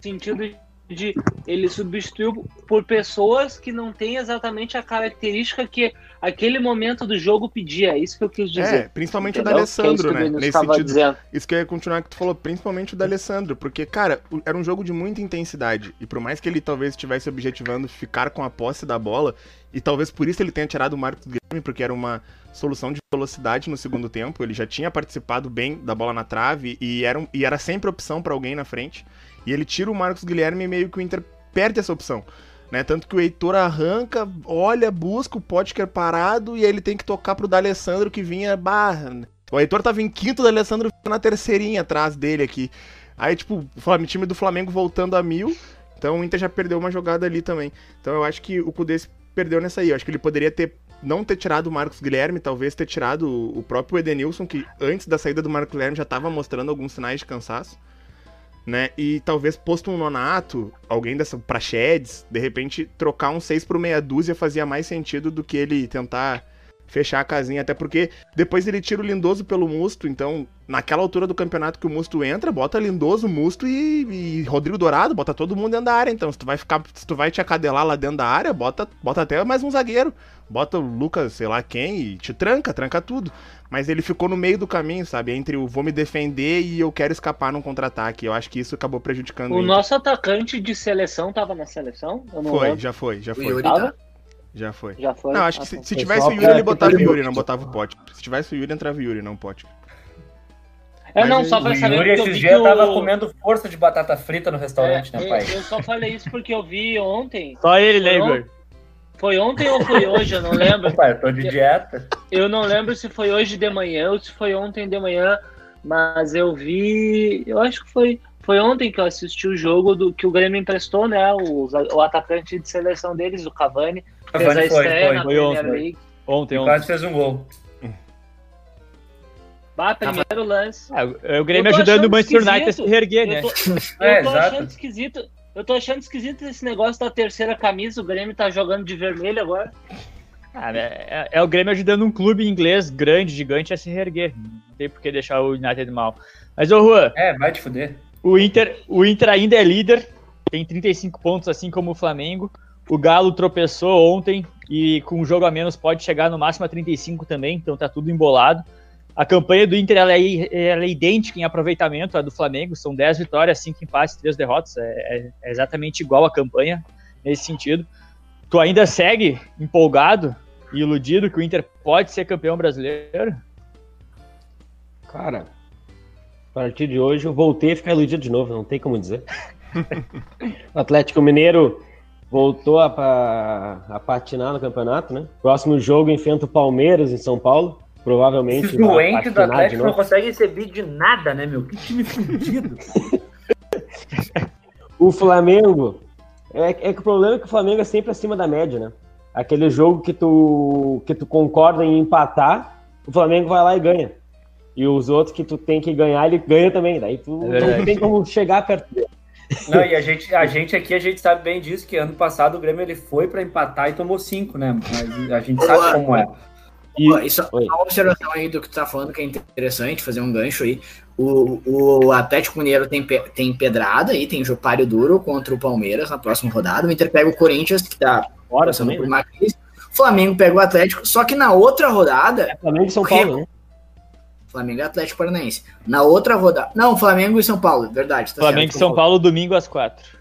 sentido de ele substituiu por pessoas que não têm exatamente a característica que aquele momento do jogo pedia. É isso que eu quis dizer. É, principalmente o Entendeu? da Que é isso Alessandro, o né? Nesse sentido. dizendo. Isso que eu ia continuar que tu falou, principalmente o da Alessandro, porque, cara, o- era um jogo de muita intensidade. E por mais que ele talvez estivesse objetivando ficar com a posse da bola, e talvez por isso ele tenha tirado o Marcos Guilherme, porque era uma solução de velocidade no segundo tempo. Ele já tinha participado bem da bola na trave e era, um- e era sempre opção pra alguém na frente. E ele tira o Marcos Guilherme e meio que o Inter perde essa opção. Né? Tanto que o Heitor arranca, olha, busca o Potker parado e aí ele tem que tocar pro D'Alessandro que vinha barra. O Heitor tava em quinto, o D'Alessandro na terceirinha atrás dele aqui. Aí, tipo, o time do Flamengo voltando a mil. Então o Inter já perdeu uma jogada ali também. Então eu acho que o Cudê perdeu nessa aí. Eu acho que ele poderia ter não ter tirado o Marcos Guilherme, talvez ter tirado o próprio Edenilson, que antes da saída do Marcos Guilherme já estava mostrando alguns sinais de cansaço. Né? E talvez posto um nonato, alguém dessa Praxedes, de repente trocar um 6 por meia dúzia fazia mais sentido do que ele tentar fechar a casinha, até porque depois ele tira o Lindoso pelo Musto, então naquela altura do campeonato que o Musto entra, bota Lindoso, Musto e, e Rodrigo Dourado, bota todo mundo dentro da área, então se tu vai ficar, se tu vai te acadelar lá dentro da área, bota, bota até mais um zagueiro, bota o Lucas, sei lá quem, e te tranca, tranca tudo. Mas ele ficou no meio do caminho, sabe? Entre o vou me defender e eu quero escapar num contra-ataque. Eu acho que isso acabou prejudicando O Inter. nosse atacante de seleção tava na seleção? Eu não Foi, lembro. já foi, já O foi. Yuri Tava? Já foi. Já foi? Não, acho que Ah, se, tá. se tivesse o Yuri, ele botava o Yuri, não botava o Pote. Se tivesse o Yuri, entrava o Yuri, não o Pote. É, Mas não, só O pra saber Yuri porque eu esses dias o... tava comendo força de batata frita no restaurante, É, né, pai? eu só falei isso porque eu vi ontem. Só ele, né. Igor? Foi ontem ou foi hoje, eu não lembro. Pai, eu tô de dieta. Eu não lembro se foi hoje de manhã ou se foi ontem de manhã, mas eu vi. Eu acho que foi, foi ontem que eu assisti o jogo do que o Grêmio emprestou, né? O, o atacante de seleção deles, o Cavani. Fez a foi, estreia foi. na Foi Premier ontem. League. Ontem, ontem. Quase fez um gol. Bah, primeiro lance. Ah, o- o Grêmio ajudando o Manchester United a se reerguer, né? Eu tô, É, eu tô achando esquisito. Eu tô achando esquisito esse negócio da terceira camisa. O Grêmio tá jogando de vermelho agora. Ah, né, é, é o Grêmio ajudando um clube inglês grande, gigante, a se reerguer. Não tem por que deixar o United mal. Mas, ô Juan, É, vai te fuder. o Inter, o Inter ainda é líder, tem 35 pontos, assim como o Flamengo. O Galo tropeçou ontem e com um jogo a menos pode chegar no máximo a 35 também, então tá tudo embolado. A campanha do Inter ela é, ela é idêntica em aproveitamento à do Flamengo, são 10 vitórias, 5 empates, 3 derrotas, é, é- é exatamente igual a campanha nesse sentido. Tu ainda segue empolgado e iludido que o Inter pode ser campeão brasileiro? Cara, a partir de hoje eu voltei a ficar iludido de novo, não tem como dizer. o Atlético Mineiro voltou a, a patinar no campeonato, né? Próximo jogo enfrenta o Palmeiras em São Paulo. Provavelmente. Esses doentes do Atlético não conseguem receber de nada, né, meu? Que time fudido. O Flamengo. É, é que o problema é que o Flamengo é sempre acima da média, né? Aquele jogo que tu, que tu concorda em empatar, o Flamengo vai lá e ganha. E os outros que tu tem que ganhar, ele ganha também. Daí tu É não tem como chegar perto dele. Não, e a gente, a gente aqui, a gente sabe bem disso, que ano passado o Grêmio ele foi pra empatar e tomou cinco, né? Mas a gente sabe como é. E- Pô, Isso, Oi. uma observação aí do que tu tá falando que é interessante, fazer um gancho aí. O, o Atlético Mineiro tem, pe- tem pedrada aí, tem páreo duro contra o Palmeiras na próxima rodada. O Inter pega o Corinthians, que tá Fora passando também, por né? uma crise. O Flamengo pega o Atlético, só que na outra rodada, É Flamengo e São Paulo, né? Flamengo e Atlético Paranaense. Na outra rodada. Não, Flamengo e São Paulo, verdade. Tá Flamengo e São Paulo, domingo às 4.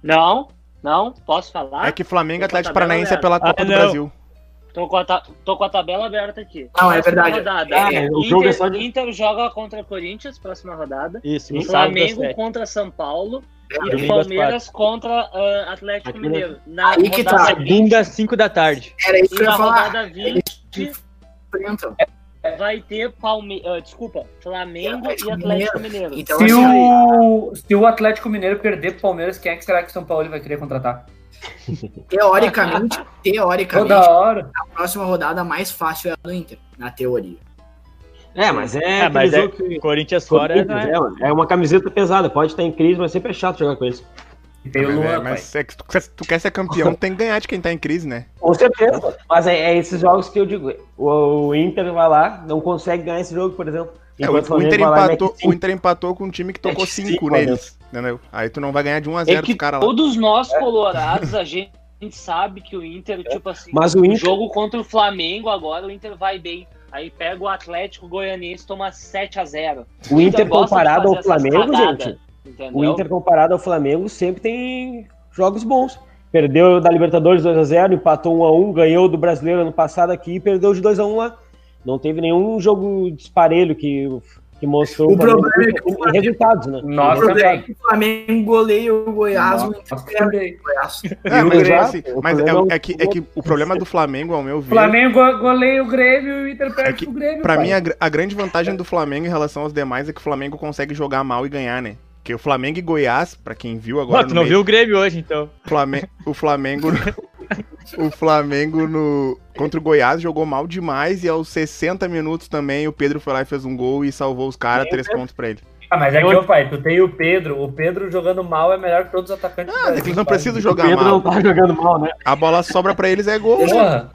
Não, não, posso falar? É que Flamengo e Atlético Paranaense é pela Copa Ah, do não. Brasil. Tô com, a ta- tô com a tabela aberta aqui. Não, é verdade. Rodada. É, o jogo é só Inter, de- Inter joga contra Corinthians, próxima rodada. Isso, no Flamengo 7. contra São Paulo. E Domingo às Palmeiras contra ah, Atlético Aqui? Mineiro. Na Aí que tá. 20, Segunda às 5 da tarde. Era isso e que eu ia falar. rodada 20 Enfrentam. Vai ter Palme... ah, desculpa, Flamengo Atlético e Atlético Mineiro. Então, Se assim, o, se o Atlético Mineiro perder pro Palmeiras, quem é que será que o São Paulo vai querer contratar? Teoricamente, teoricamente, Toda hora. a próxima rodada mais fácil é a do Inter, na teoria. É, mas é. É, mas é, que- Corinthians fora não é. é, é uma camiseta pesada, pode estar em crise, mas sempre é chato jogar com eles. O Mas, é, Luan, pai. mas é que tu, quer- tu quer ser campeão, tem que ganhar de quem tá em crise, né? Com certeza. Mas é, é esses jogos que eu digo. O, o Inter vai lá, não consegue ganhar esse jogo, por exemplo. É, o, o Inter lá empatou, mete o. Inter empatou com um time que tocou Mete 5 cinco, neles, entendeu? Aí tu não vai ganhar de 1 a 0 É que dos caras lá. todos nós colorados, a gente, a gente sabe que o Inter, tipo assim, Mas o Inter. jogo contra o Flamengo agora, o Inter vai bem. Aí pega o Atlético Goianiense, toma 7 a 0 O Inter comparado ao Flamengo, cagadas, gente. Entendeu? O Inter comparado ao Flamengo sempre tem jogos bons. Perdeu da Libertadores 2x0, empatou 1x1, ganhou do brasileiro ano passado aqui e perdeu de 2x1 lá. Não teve nenhum jogo disparelho que, que mostrou O problema é que o Flamengo- resultados, né? Nossa, o problema é que o Flamengo goleia o Goiás, o Inter Nossa, o Goiás. É, o mas, Grêmio, assim, o mas é, é que, é que o problema do Flamengo, ao meu ver, Flamengo go- goleia o Grêmio e o Inter perde É que, pro Grêmio. pra pai. mim, a, a grande vantagem do Flamengo em relação aos demais é que o Flamengo consegue jogar mal e ganhar, né? Porque o Flamengo e Goiás, pra quem viu agora. Pô, tu não meio- viu o Grêmio hoje, então. O Flamengo. o Flamengo no. Contra o Goiás jogou mal demais e aos 60 minutos também o Pedro foi lá e fez um gol e salvou os caras, três pontos pra ele. Ah, mas é que, ô pai, tu tem o Pedro. O Pedro jogando mal é melhor que todos os atacantes Ah, é eles não precisam O jogar Pedro mal. não tá jogando mal, né? A bola sobra pra eles é gol. né? Porra.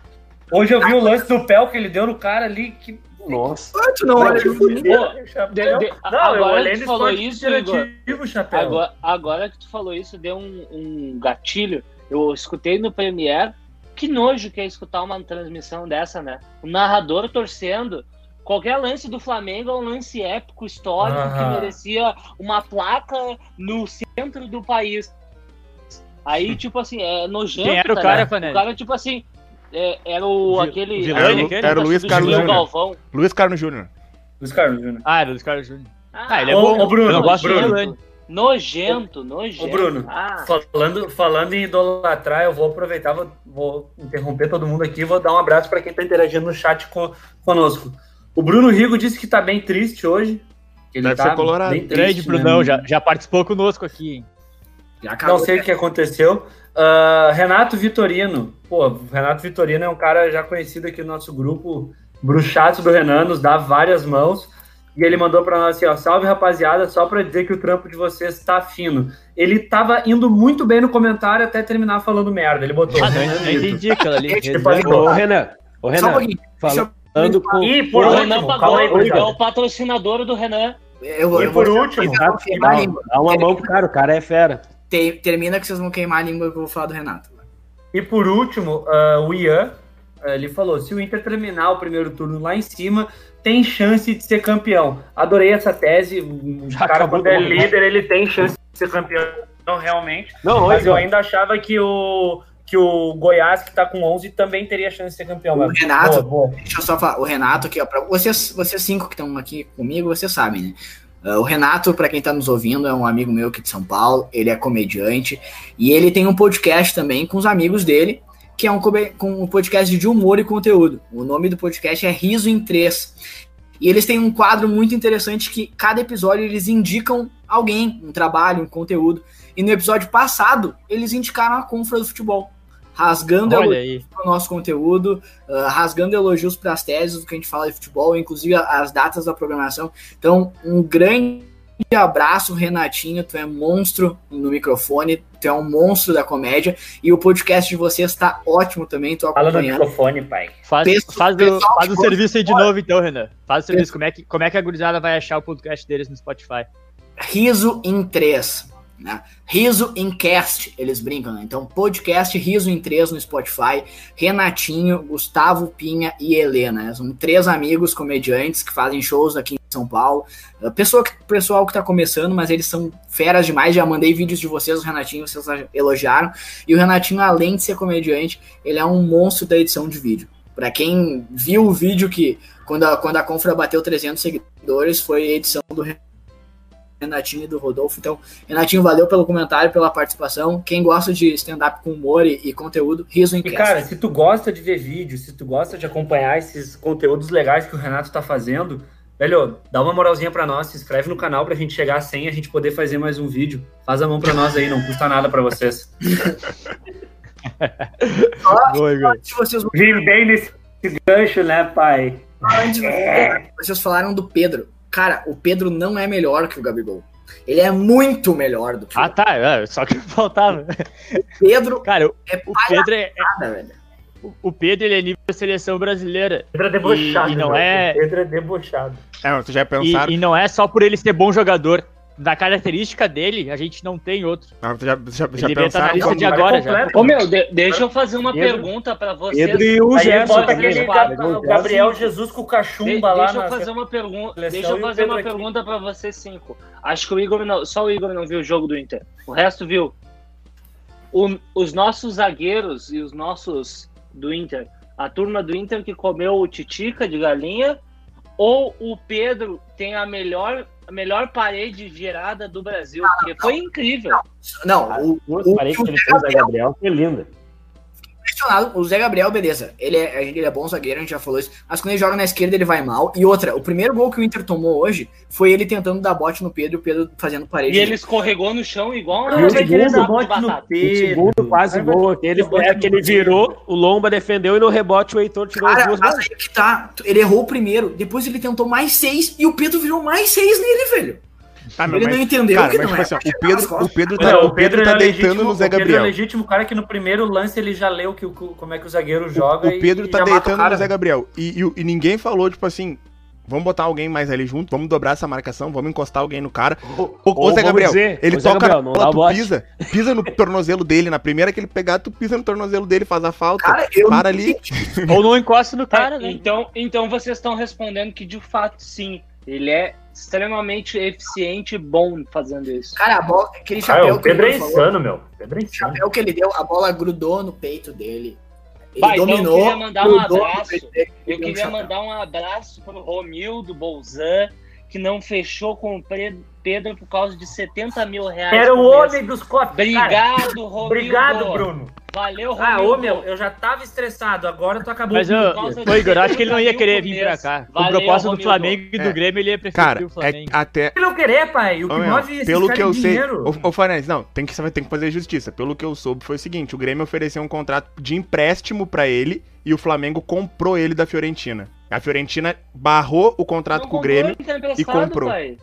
Hoje eu vi o lance do pé que ele deu no cara ali. Que... Nossa. Tu não olha que o Pô, chapéu. de- de- Não, eu agora que tu falou isso, Igor. Agora, agora que tu falou isso, deu um, um gatilho. Eu escutei no Premiere. Que nojo que é escutar uma transmissão dessa, né? O narrador torcendo. Qualquer lance do Flamengo é um lance épico, histórico, Aham. que merecia uma placa no centro do país. Aí, tipo assim, é nojento. Quem era o tá cara? Fanelli? O cara, tipo assim, é, era o aquele. o Vilani, que Era o Luiz Carlos o Júnior. Galvão. Luiz Carlos Júnior. Luiz Carlos Júnior. Ah, era o Luiz Carlos Júnior. Ah, Ah, ele é bom. ô, Bruno, eu não gosto Bruno. Nojento, nojento. Ô, Bruno, Ah, Falando, falando em idolatrar, eu vou aproveitar, vou, vou interromper todo mundo aqui e vou dar um abraço para quem está interagindo no chat co- conosco. O Bruno Rigo disse que está bem triste hoje. que Ele Deve tá ser colorado. bem triste, Grande né? Brunão, já, já participou conosco aqui, hein? Não sei o que aconteceu. Ah, Renato Vitorino. Pô, o Renato Vitorino é um cara já conhecido aqui no nosso grupo, bruxato do Renan, nos dá várias mãos. E ele mandou para nós assim, ó, salve rapaziada, só para dizer que o trampo de vocês tá fino. Ele tava indo muito bem no comentário até terminar falando merda. Ele botou. Ah, não, Renan não entendi aquilo ali. Renan- Ô, Renan. Ô, Só um Renan. Falando com. E por o último, Renan calma pagou, aí, é o patrocinador do Renan. Eu E eu por vou- último, dá uma mão pro cara, o cara é fera. Te- Termina que vocês vão queimar a língua que eu vou falar do Renato. E por último, ah, o Ian, ah, ele falou: se o Inter terminar o primeiro turno lá em cima, tem chance de ser campeão. Adorei essa tese. O Já cara, quando é líder, ele tem chance de ser campeão, não, realmente. Não, Mas eu ainda achava que o, que o Goiás, que tá com 11, também teria chance de ser campeão. O Renato- boa, boa. Deixa eu só falar. O Renato aqui, ó. Pra vocês, vocês cinco que estão aqui comigo, vocês sabem, né? Ah, o Renato, pra quem tá nos ouvindo, é um amigo meu aqui de São Paulo. Ele é comediante. E ele tem um podcast também com os amigos dele, que é um, um podcast de humor e conteúdo. O nome do podcast é Riso em Três. E eles têm um quadro muito interessante que cada episódio eles indicam alguém, um trabalho, um conteúdo. E no episódio passado, eles indicaram a Confra do Futebol. Rasgando Olha aí. o nosso conteúdo, uh, rasgando elogios para as teses do que a gente fala de futebol, inclusive as datas da programação. Então, um grande abraço, Renatinho. Tu é monstro no microfone, tu é um monstro da comédia. E o podcast de vocês está ótimo também, tô Fala no microfone, pai. Faz, Pessoal- faz, o, faz o que serviço aí de novo, então, Renan. Faz o serviço. Como é, que, como é que a gurizada vai achar o podcast deles no Spotify? Riso em três. Né? Riso em cast, eles brincam, né? Então, podcast Riso em três no Spotify. Renatinho, Gustavo Pinha e Helena. né? São três amigos comediantes que fazem shows aqui em São Paulo. Uh, Pessoa que, pessoal que tá começando, mas eles são feras demais. Já mandei vídeos de vocês, o Renatinho, vocês elogiaram. E o Renatinho, além de ser comediante, ele é um monstro da edição de vídeo. Pra quem viu o vídeo que, quando a, quando a Confra bateu 300 seguidores, foi a edição do Renatinho e do Rodolfo. Então, Renatinho, valeu pelo comentário, pela participação. Quem gosta de stand-up com humor e, e conteúdo, riso em E cara, se tu gosta de ver vídeo, se tu gosta de acompanhar esses conteúdos legais que o Renato tá fazendo, velho, dá uma moralzinha pra nós, se inscreve no canal pra gente chegar a 100 e a gente poder fazer mais um vídeo. Faz a mão pra nós aí, não custa nada pra vocês. Boa. Se vocês, Vim bem nesse gancho, né, pai? antes vocês falaram do Pedro. Cara, o Pedro não é melhor que o Gabigol. Ele é muito melhor do que Ah, o tá. é, Só que faltava. Pedro. Cara, o É o Pedro é, velho. o Pedro ele é nível da seleção brasileira. Pedro é debochado. E- e não é- Pedro é debochado. É, mas tu já E, pensaram. e não é só por ele ser bom jogador. Da característica dele, a gente não tem outro. Tu já, já, já Ele estar na lista como- de agora já. Ô meu, de- deixa eu fazer uma Pedro- pergunta pra vocês. Pedro e o Gerson. bota aquele Gabriel Jesus com o De- cachumba lá deixa eu fazer uma pergunta. Deixa eu fazer uma pergunta pra vocês cinco. Acho que o Igor não, só o Igor não viu o jogo do Inter. O resto viu. O- os nossos zagueiros e os nossos do Inter, a turma do Inter que comeu o titica de galinha, ou o Pedro tem a melhor a melhor parede girada do Brasil, porque foi incrível. Não, o, Duas o, o que ele fez da Gabriel foi linda. Impressionado. O Zé Gabriel, beleza. Ele é, ele é bom zagueiro, a gente já falou isso. Mas quando ele joga na esquerda, ele vai mal. E outra, o primeiro gol que o Inter tomou hoje foi ele tentando dar bote no Pedro e o Pedro fazendo parede. E ele escorregou no chão igual Ah, um saco dar de bote no batata. O segundo Pedro. quase vai- gol aquele bote é que ele Pedro. virou, o Lomba defendeu e no rebote o Heitor tirou as Cara, duas mas bolas. aí que tá. Ele errou o primeiro, depois ele tentou mais seis e o Pedro virou mais seis nele, velho. Meu, ele mas- não entendeu Cara, que mas não tipo é. assim, o Pedro, o Pedro Não, tá, o Pedro tá é deitando no Zé O Pedro é Gabriel. legítimo cara que no primeiro lance ele já leu que, o- como é que o zagueiro joga O Pedro e, tá o deitando cara. no Zé Gabriel. E, e, e ninguém falou, tipo assim, vamos botar alguém mais ali junto, vamos dobrar essa marcação, vamos encostar alguém no cara. O, o Ou Zé Gabriel, dizer, ele ô, Zé toca Gabriel, não bola, tu bote. pisa, pisa no tornozelo dele. Na primeira que ele pegar, tu pisa no tornozelo dele, faz a falta. Cara, para ali. Ou não encosta no Tá, cara, né? então, então vocês estão respondendo que de fato sim, ele é extremamente eficiente e bom fazendo isso. Cara, a bola, aquele Ah, chapéu o Pedro que é insano, meu. O Pedro é o insano. chapéu que ele deu, a bola grudou no peito dele. Ele Vai, então eu dominou. queria mandar um abraço. Eu queria mandar um abraço pro Romildo Bolzan, que não fechou com o Pedro por causa de 70 mil reais. Era o homem dos copos. Cara, Obrigado, Romildo. Obrigado, Bruno. Valeu, Romildo. Ah, ô meu, eu já tava estressado, agora tu acabou Mas, ô, de ô, Igor, eu acho que ele não ia 70 querer vir pra cá. Com Valeu, propósito do Romildo. Flamengo e do É. Grêmio, ele ia preferir Cara, o é Flamengo. até. Ele não querer, pai. O que Ô, move esses pelo que eu é sei. dinheiro. Ô, ô Fernandes, não, tem que, tem que fazer justiça. Pelo que eu soube, foi o seguinte: o Grêmio ofereceu um contrato de empréstimo pra ele e o Flamengo comprou ele da Fiorentina. A Fiorentina barrou o contrato Não com o Grêmio, ele tá e comprou. pai.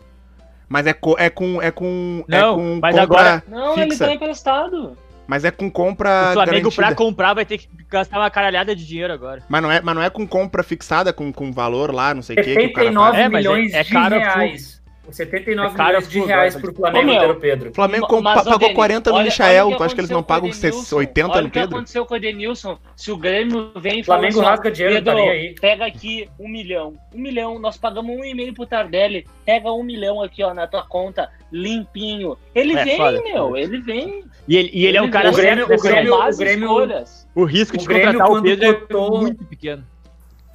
mas é, co- é com. É com. Não, é com mas agora- Não, ele tá emprestado. Mas é com compra O Flamengo, pra garantida. comprar, vai ter que gastar uma caralhada de dinheiro agora. Mas não, é, mas não é com compra fixada, com, com valor lá, não sei o que, que o cara 79 faz. É, é- milhões é de caro reais. 79 É caro milhões de reais pro Flamengo, Ô, meu, Pedro Pedro. O Flamengo mas, pagou Denis, 40 no olha- Michael, olha o tu acha que eles não pagam o Edenilson, 80 olha no o que Pedro? aconteceu com o Edenilson. Se o Grêmio vem e O Flamengo fala assim, rasga dinheiro, Pedro, tá aí. pega aqui um milhão. Um milhão, nós pagamos um e meio pro Tardelli. Pega um milhão aqui, ó, na tua conta, limpinho. Ele É, vem, foda. meu, ele vem. E ele, e ele é um cara O Grêmio- o Grêmio- época. Más o Grêmio-. O risco de o Grêmio, contratar o Pedro é muito pequeno.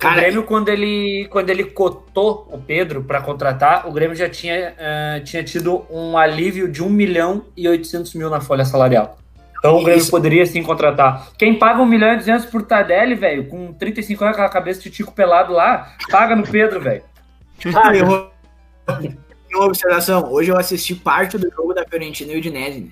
Cara, o Grêmio, quando ele, quando ele cotou o Pedro para contratar, o Grêmio já tinha, eh, tinha tido um alívio de 1 milhão e 800 mil na folha salarial. Então o Grêmio Isso. poderia sim contratar. Quem paga 1 milhão e 200 por Tardelli, velho, com 35 anos, aquela cabeça de tico pelado lá, paga no Pedro, velho. Ah, eu- Uma observação. Hoje eu assisti parte do jogo da Fiorentina e Udinese, né?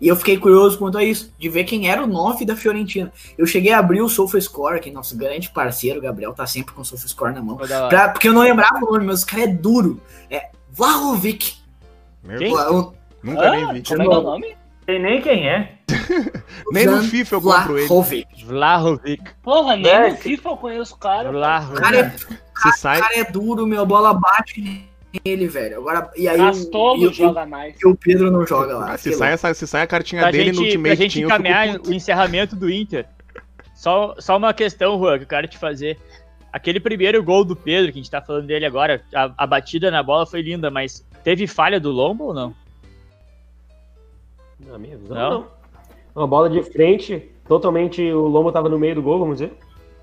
E eu fiquei curioso quanto a isso, de ver quem era o 9 da Fiorentina. Eu cheguei a abrir o SofaScore, que é nosso grande parceiro, o Gabriel tá sempre com o SofaScore na mão. Pra- porque eu não lembrava o nome, mas o cara é duro. É Vlahovic. Meu Quem? Deus, O- nunca Ah, nem vi. como é é o nome? Tem nem quem é. Nem no FIFA eu compro ele. Vlahovic. Vlahovic. Porra, nem É, no FIFA eu conheço o cara. O Vlahovic. cara, é, Se sai, o cara é duro, meu, a bola bate nele, velho. Agora, e aí o, Rastolo e, o- joga mais. e o Pedro não joga lá. Se, sai essa, se sai a cartinha Pra dele no gente, pra Ultimate gente Team, encaminhar o encerramento do Inter, só, só uma questão, Juan, que eu quero te fazer. Aquele primeiro gol do Pedro, que a gente tá falando dele agora, a, a batida na bola foi linda, mas teve falha do Lombo ou não? Na minha visão, Não? não. Uma bola de frente, totalmente o Lombo tava no meio do gol, vamos dizer.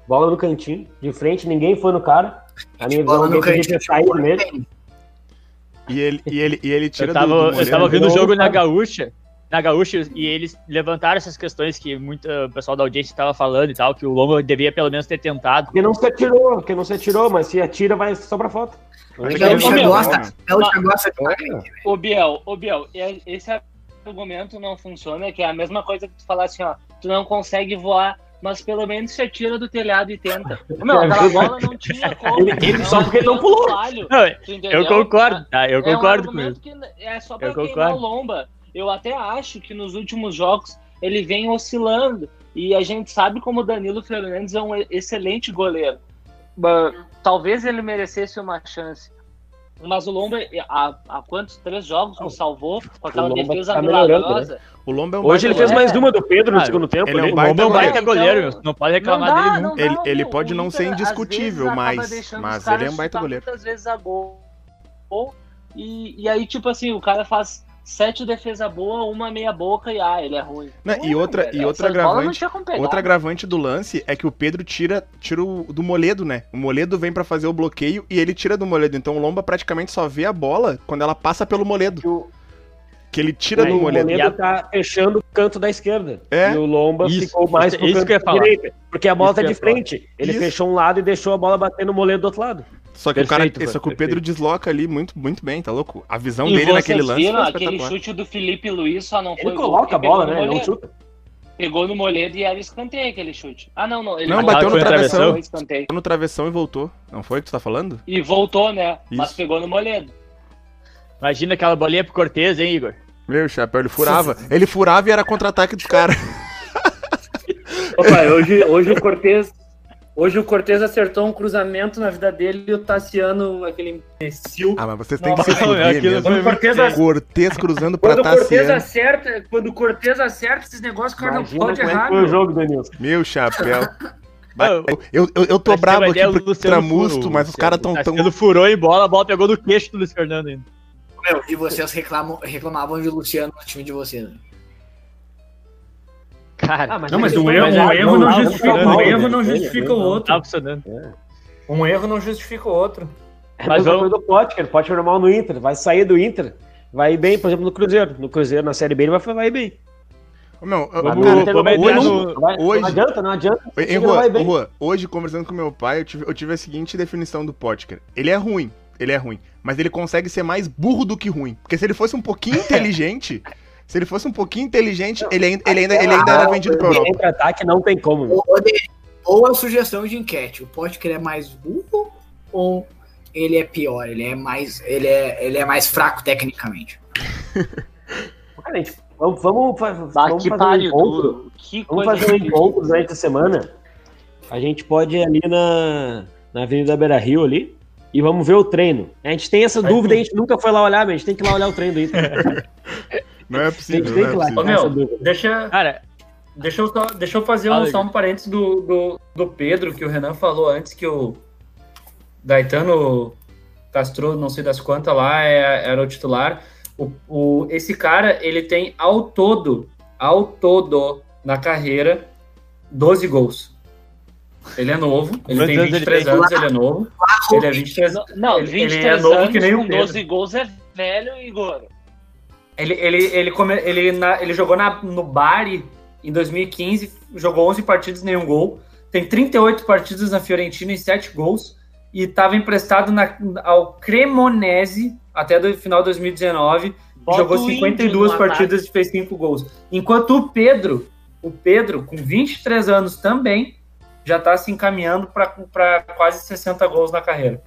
Bola no cantinho, de frente, ninguém foi no cara. A minha visão Bola no cantinho, saído mesmo. E ele, e ele, e ele tira Eu tava, do, do eu Moreno. tava vendo o jogo na. Gaúcha, na Gaúcha, e eles levantaram essas questões que muito o pessoal da audiência tava falando e tal, que o Lombo devia pelo menos ter tentado. Porque não se atirou, porque não se atirou, mas se atira vai só pra foto. É O que Gaúcha gosta, não, o Gaúcha gosta de Ô Biel, ô Biel, e- esse argumento não funciona, que é a mesma coisa que tu falar assim, ó, tu não consegue voar, mas pelo menos você tira do telhado e tenta. Meu, aquela bola não tinha como. Ele- ele- só porque não pulou. Falho, eu concordo, tá? Eu É um concordo com isso. é só pra Eu queimar concordo. Lomba. Eu até acho que nos últimos jogos ele vem oscilando. E a gente sabe como o Danilo Fernandes é um excelente goleiro. Talvez ele merecesse uma chance. Mas o Lomba, há, há quantos? Três jogos nos salvou com aquela defesa tá milagrosa. O Lomba é um Hoje ele baita fez mais uma do Pedro no segundo tempo. ele é um ali. O baita Lomba é um goleiro. baita Então, goleiro, não pode reclamar Não dá, dele não nunca. Ele- dá, ele meu. pode O não ser indiscutível, mas- mas ele é um baita goleiro. Muitas vezes a gol. E, e aí, tipo assim, o cara faz sete defesa boa, uma meia boca e ah, ele é ruim. Não, Não e é, outra- velho. e outra Essas agravante- como pegar. Outro agravante do lance é que o Pedro tira, tira o, do Moledo, né? O Moledo vem pra fazer o bloqueio e ele tira do Moledo. Então o Lomba praticamente só vê a bola quando ela passa pelo Moledo. Que o- Que ele tira Aí do o Moledo. Moledo tá fechando o canto da esquerda. É. E o Lomba Isso, ficou mais pro isso canto que eu ia falar. direita. Porque a bola Isso tá de frente. Ele Isso. fechou um lado e deixou a bola bater no Moledo do outro lado. Só que o cara, Perfeito, só que o perfeito. Pedro desloca ali muito, muito bem, tá louco? A visão E dele naquele lance viram aquele chute do Felipe Luiz só não foi Ele coloca a bola, né? Ele não chuta. Pegou no Moledo e era escanteio aquele chute. Ah, não, não. Ele Não, bateu no travessão. escanteio. No travessão e voltou. Não foi o que tu tá falando? E voltou, né? Mas Isso. pegou no Moledo. Imagina aquela bolinha pro Cortez, hein, Igor? Meu chapéu, ele furava. Ele furava e era contra-ataque dos caras. Opa, hoje, hoje o Cortez. Hoje o Cortez acertou um cruzamento na vida dele e o Tassiano, aquele imbecil. Ah, mas vocês têm que se fuder mesmo. Quando o Cortez, ac- Cortez cruzando pra quando o Cortez Tassiano. acerta, quando o Cortez acerta esses negócios, o cara não pode é errar. foi o meu. jogo, Danilson. Meu chapéu. Eu, eu, eu tô uma aqui pro Luciano Tramusto, furou, mas os caras tão tão. sendo furou em bola, a bola pegou no queixo do Luiz Fernando ainda. Meu, e vocês reclamam, reclamavam de Luciano no time de vocês. né? Cara, mas Não, mas ele- um erro, mas um erro não não, justifica, não, um não, erro não, justifica o outro. tá. Um erro não justifica o outro. É Mas mas vamos- do Potker, Potker normal no Inter, vai sair do Inter, vai ir bem, por exemplo, no Cruzeiro. No Cruzeiro, na Série B, ele vai, vai ir bem. Ô, Meu, eu- entrar hoje, vai- hoje- Não adianta, não adianta. Vai Rua. Rua, hoje, conversando com meu pai, eu tive, eu tive a seguinte definição do Potker. Ele é ruim, ele é ruim, mas ele consegue ser mais burro do que ruim. Porque se ele fosse um pouquinho inteligente, se ele fosse um pouquinho inteligente, ele ainda, ele ainda, ele ainda era vendido pra Europa. Contra-ataque não tem como. Ou, a sugestão de enquete, o Potker é mais burro ou ele é pior? Ele é mais, ele é, ele é mais fraco tecnicamente. Cara, gente, vamos, vamos, vamos que fazer um encontro. Vamos fazer um encontro durante a semana. A gente pode ir ali na, na Avenida Beira Rio ali e vamos ver o treino. A gente tem essa dúvida, a gente nunca foi lá olhar, mas a gente tem que ir lá olhar o treino do Inter. Não é possível, tem não é que ir lá possível. Ô, tirar essa meu, deixa, Cara, deixa, eu, só, deixa eu fazer um, só um parênteses do, do, do Pedro, que o Renan falou antes que o Gaetano Castro, não sei das quantas lá, é- era o titular. O, o, esse cara, ele tem ao todo, ao todo, na carreira, 12 gols. Ele é novo, ele tem anos ele 23 tem? anos, ele é novo. Ele é 23 Não, Não, Ele- ele 23 é novo anos que nem o com Pedro. 12 gols é velho, Igor. Ele, ele, ele, come, ele, na- ele jogou na, no Bari em 2015, jogou 11 partidas, nenhum gol. Tem 38 partidas na Fiorentina e 7 gols. E estava emprestado na- ao Cremonese até o final de 2019. Bota jogou o Índio 52 no partidas e fez 5 gols. Enquanto o Pedro, o Pedro, com 23 anos também, já está se encaminhando para quase 60 gols na carreira.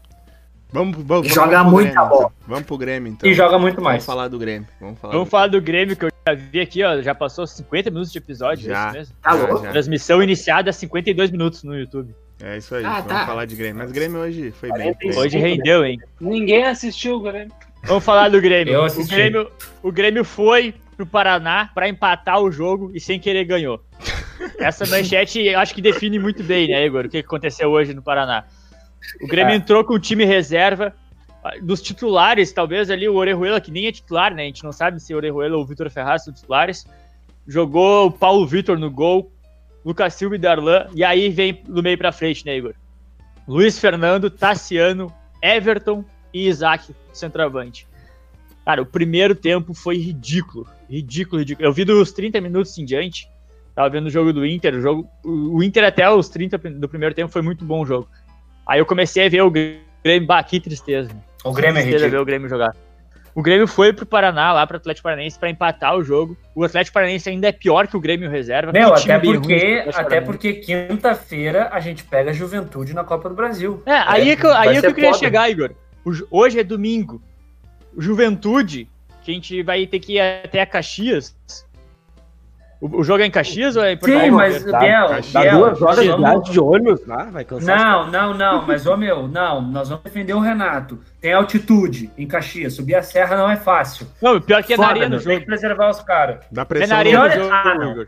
Vamos, vamos, Joga vamos muita Grêmio, bola. então. Vamos pro Grêmio, então. E joga muito Vamos mais. falar do Grêmio. Vamos falar vamos do... falar do Grêmio, que eu já vi aqui, ó. Já passou 50 minutos de episódio, Já. é isso mesmo? Tá Já, louco? já. Transmissão iniciada 52 minutos no YouTube. É isso aí, Ah, vamos tá. falar de Grêmio. Mas Grêmio hoje foi bem. 45. Hoje Sim, rendeu, hein? Ninguém assistiu, Grêmio. Vamos falar do Grêmio. Eu o assisti. Grêmio. O Grêmio foi pro Paraná pra empatar o jogo e sem querer ganhou. Essa manchete eu acho que define muito bem, né, Igor? O que aconteceu hoje no Paraná. O Grêmio É. entrou com o time reserva. Dos titulares, talvez ali o Orejuela, que nem é titular, né? A gente não sabe se o Orejuela ou o Vitor Ferraz são titulares. Jogou o Paulo Vitor no gol, Lucas Silva e Darlan. E aí vem do meio pra frente, né, Igor? Luiz Fernando, Tassiano, Everton e Isaac, centroavante. Cara, o primeiro tempo foi ridículo. Ridículo, ridículo. Eu vi dos 30 minutos em diante. Tava vendo o jogo do Inter. O, jogo, o o Inter até os 30 do primeiro tempo foi muito bom o jogo. Aí eu comecei a ver o Grêmio. Bah, que tristeza. O Grêmio é tristeza ridículo. ver o Grêmio jogar. O Grêmio foi pro Paraná, lá pro Atlético Paranaense, pra empatar o jogo. O Atlético Paranaense ainda é pior que o Grêmio reserva. Meu, que time até porque, até porque quinta-feira a gente pega a Juventude na Copa do Brasil. É, aí é que, aí é que eu queria foda. chegar, Igor. Hoje é domingo. Juventude, que a gente vai ter que ir até a Caxias. O, o jogo é em Caxias ou é em Porto Sim, mas, Dá- Biel, dá Dá Biel, duas horas de vamos- de ônibus lá, vai cansar. Não, não, não, mas ô meu, não, nós vamos defender o Renato. Tem altitude em Caxias, subir a serra não é fácil. Não, pior que é na Foda, arena meu, o tem que jogo. preservar os caras. Dá É pressão na no- arena o Olha- jogo, Ah, não. Igor.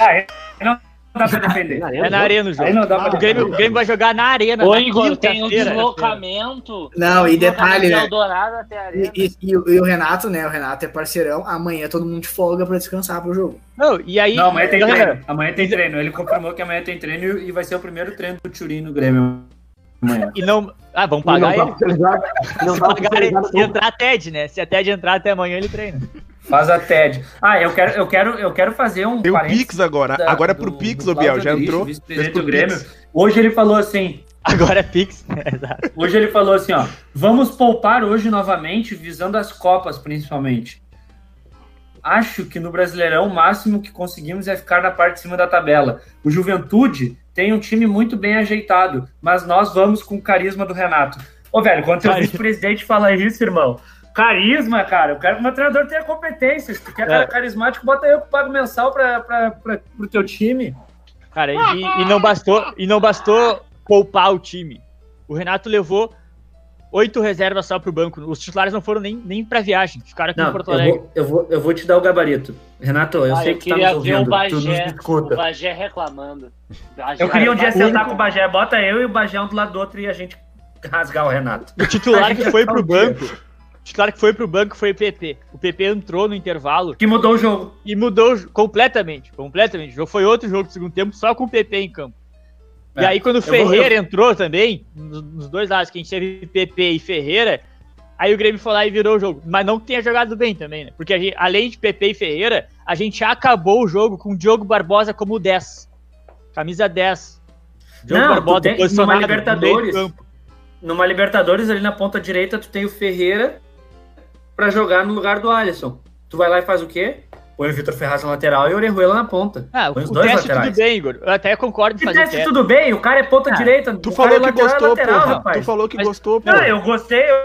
Ah, é? Não dá pra defender. É na arena o jogo. Aí não dá pra O Grêmio, o Grêmio vai jogar na arena. Na Igor, tem um deslocamento. Não, e detalhe, né? Eldorado até a E, arena. e- e o- e o Renato, né? O Renato é parceirão. Amanhã todo mundo de folga pra descansar pro jogo. Não, e aí. Não, amanhã tem treino. Amanhã tem treino. Ele confirmou que amanhã tem treino e vai ser o primeiro treino do Turin no Grêmio. Amanhã. E não. Ah, vamos Não pagar dá ele. não Se, pagar ele, se entrar a TED, né? Se a TED entrar até amanhã, ele treina. Faz a TED. Ah, eu quero, eu quero, eu quero fazer um Tem o Pix agora. da- Agora é do- pro Pix, do ô Biel. Já entrou. vice-presidente do pro Grêmio. Pix. Hoje ele falou assim, Agora é Pix. né? Exato. hoje ele falou assim, ó, vamos poupar hoje novamente, visando as copas principalmente. Acho que no Brasileirão o máximo que conseguimos é ficar na parte de cima da tabela. O Juventude tem um time muito bem ajeitado, mas nós vamos com o carisma do Renato. Ô, velho, quando o vice-presidente fala isso, irmão, carisma, cara, eu quero que o meu treinador tenha competência. Se tu quer cara É. carismático, bota eu que pago mensal pra, pra, pra, pro teu time. Cara, e, e não bastou, e não bastou poupar o time. O Renato levou oito reservas só pro banco. Os titulares não foram nem, nem pra viagem, ficaram aqui em Não, Porto eu Alegre. vou, eu, vou, eu vou te dar o gabarito. Renato, eu Ah, sei eu que tu tá nos o ouvindo, tu Bagé, o. Bagé reclamando. Bagé Eu queria um dia o sentar único- com o Bagé, bota eu e o Bagé um do lado do outro e a gente rasgar o Renato. O titular que foi ia pro banco. O titular que foi pro banco foi o PP. O PP entrou no intervalo Que mudou o jogo. e mudou completamente. Completamente. O jogo foi outro jogo do segundo tempo, só com o PP em campo. E É, aí, quando o eu vou- Ferreira entrou também, nos, dois lados, que a gente teve PP e Ferreira, aí o Grêmio foi lá e virou o jogo. Mas não que tenha jogado bem também, né? Porque a gente- além de PP e Ferreira, a gente acabou o jogo com o Diogo Barbosa como 10. Camisa 10. Diogo Não, Barbosa tem- posicionado numa no meio Libertadores. do campo. Numa Libertadores, ali na ponta direita, tu tem o Ferreira pra jogar no lugar do Alisson. Tu vai lá e faz o quê? Põe o Vitor Ferraz na lateral e o Orejuela na ponta. Ah, Põe os o dois teste laterais. tudo bem, Igor. Eu até concordo em Que fazer teste teste. tudo bem, o cara é ponta Ah, direita. Tu falou é que lateral, gostou, lateral, porra. rapaz. Tu falou que gostou, porra. Não, eu gostei, eu,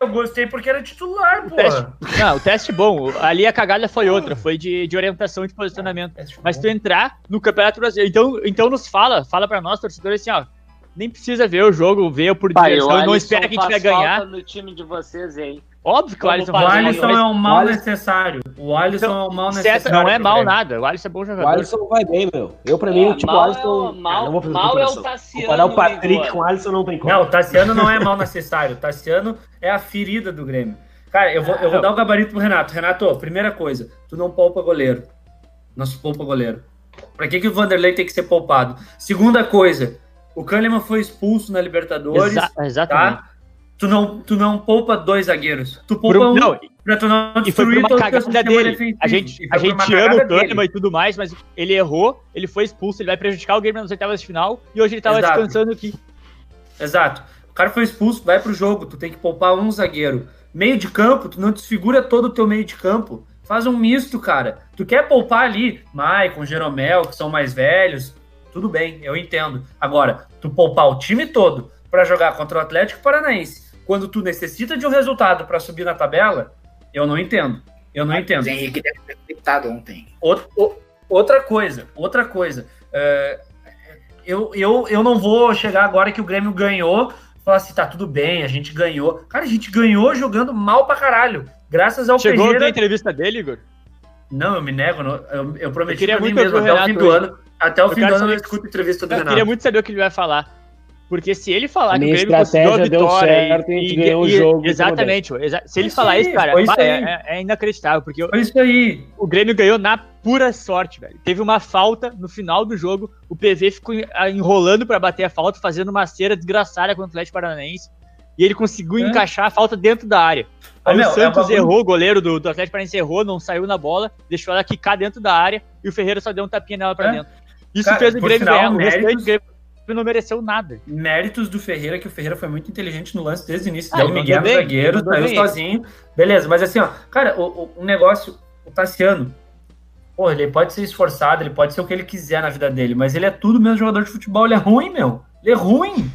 eu gostei porque era titular, pô. teste- Não, o teste bom. Ali a cagada foi outra, foi de, de orientação e de posicionamento. Mas tu entrar no Campeonato Brasileiro. Então, então nos fala, fala pra nós, torcedores, assim, ó. Nem precisa ver o jogo, ver por Pai, diversão, o não espera que a gente vai ganhar. no time de vocês, hein? Óbvio que o Alisson O. Alisson é um mal o Alisson- necessário. O Alisson é um mal necessário. não é mal Grêmio. nada. O Alisson é bom O jogador. Alisson vai bem, meu. Eu, pra mim, É, tipo, o é Alisson. o- mal- não mal é o. Tassiano, Comparar o Patrick Igor. com o Alisson não tem como. Não, o Tassiano não é mal necessário. O Tassiano é a ferida do Grêmio. Cara, eu vou, eu vou dar o gabarito pro Renato. Renato, primeira coisa, tu não poupa goleiro. Não se poupa goleiro. Pra que, que o Vanderlei tem que ser poupado? Segunda coisa, o Kahneman foi expulso na Libertadores, Exa- exatamente. tá? Tu não, tu não poupa dois zagueiros. Tu poupa um- um não, pra tu não e foi destruir uma o cagada sistema dele. defensivo. A gente, a uma gente ama o. Kahneman e tudo mais, mas ele errou, ele foi expulso, ele vai prejudicar o Grêmio nas oitavas de final e hoje ele tava Exato. descansando aqui. Exato. O cara foi expulso, vai pro jogo, tu tem que poupar um zagueiro. Meio de campo, tu não desfigura todo o teu meio de campo. Faz um misto, cara. Tu quer poupar ali, Maicon, Jeromel, que são mais velhos, tudo bem, eu entendo. Agora, tu poupar o time todo pra jogar contra o Atlético Paranaense, quando tu necessita de um resultado pra subir na tabela, eu não entendo. Eu não entendo. O Henrique deve ter gritado ontem. Outra coisa, outra coisa. É, eu, eu, eu não vou chegar agora que o Grêmio ganhou e falar assim, tá tudo bem, a gente ganhou. Cara, a gente ganhou jogando mal pra caralho. Graças ao Chegou a ver a entrevista dele, Igor? Não, eu me nego. Eu, eu prometi Eu queria pra mim muito mesmo. ouvir Até o fim do hoje. ano. Até o Eu fim do ano eu escuto a entrevista do Eu Renato. queria muito saber o que ele vai falar. Porque se ele falar A que o Grêmio conseguiu a estratégia deu vitória certo e a gente ganhou o e- jogo e Exatamente. exa- Se ele Isso falar aí, isso, cara, isso é, é- é inacreditável. Porque o- Foi isso aí. o Grêmio ganhou na pura sorte, velho. Teve uma falta no final do jogo, o PV ficou enrolando pra bater a falta, fazendo uma cera desgraçada contra o Atlético Paranaense. E ele conseguiu É. encaixar a falta dentro da área. Ô, Aí meu, o Santos é um bagulho- errou, o goleiro do, do Atlético Paranaense errou, não saiu na bola, deixou ela quicar dentro da área e o Ferreira só deu um tapinha nela pra É. dentro. Isso Cara, fez o Grêmio ganhar. O restante do Grêmio- não mereceu nada. Méritos do Ferreira, que o Ferreira foi muito inteligente no lance desde o início. Ah, deu Miguel no zagueiro, saiu sozinho. Beleza, mas assim, ó, cara, o, o- negócio, o Tassiano, pô, ele pode ser esforçado, ele pode ser o que ele quiser na vida dele, mas ele é tudo menos jogador de futebol, ele é ruim, meu. Ele é ruim.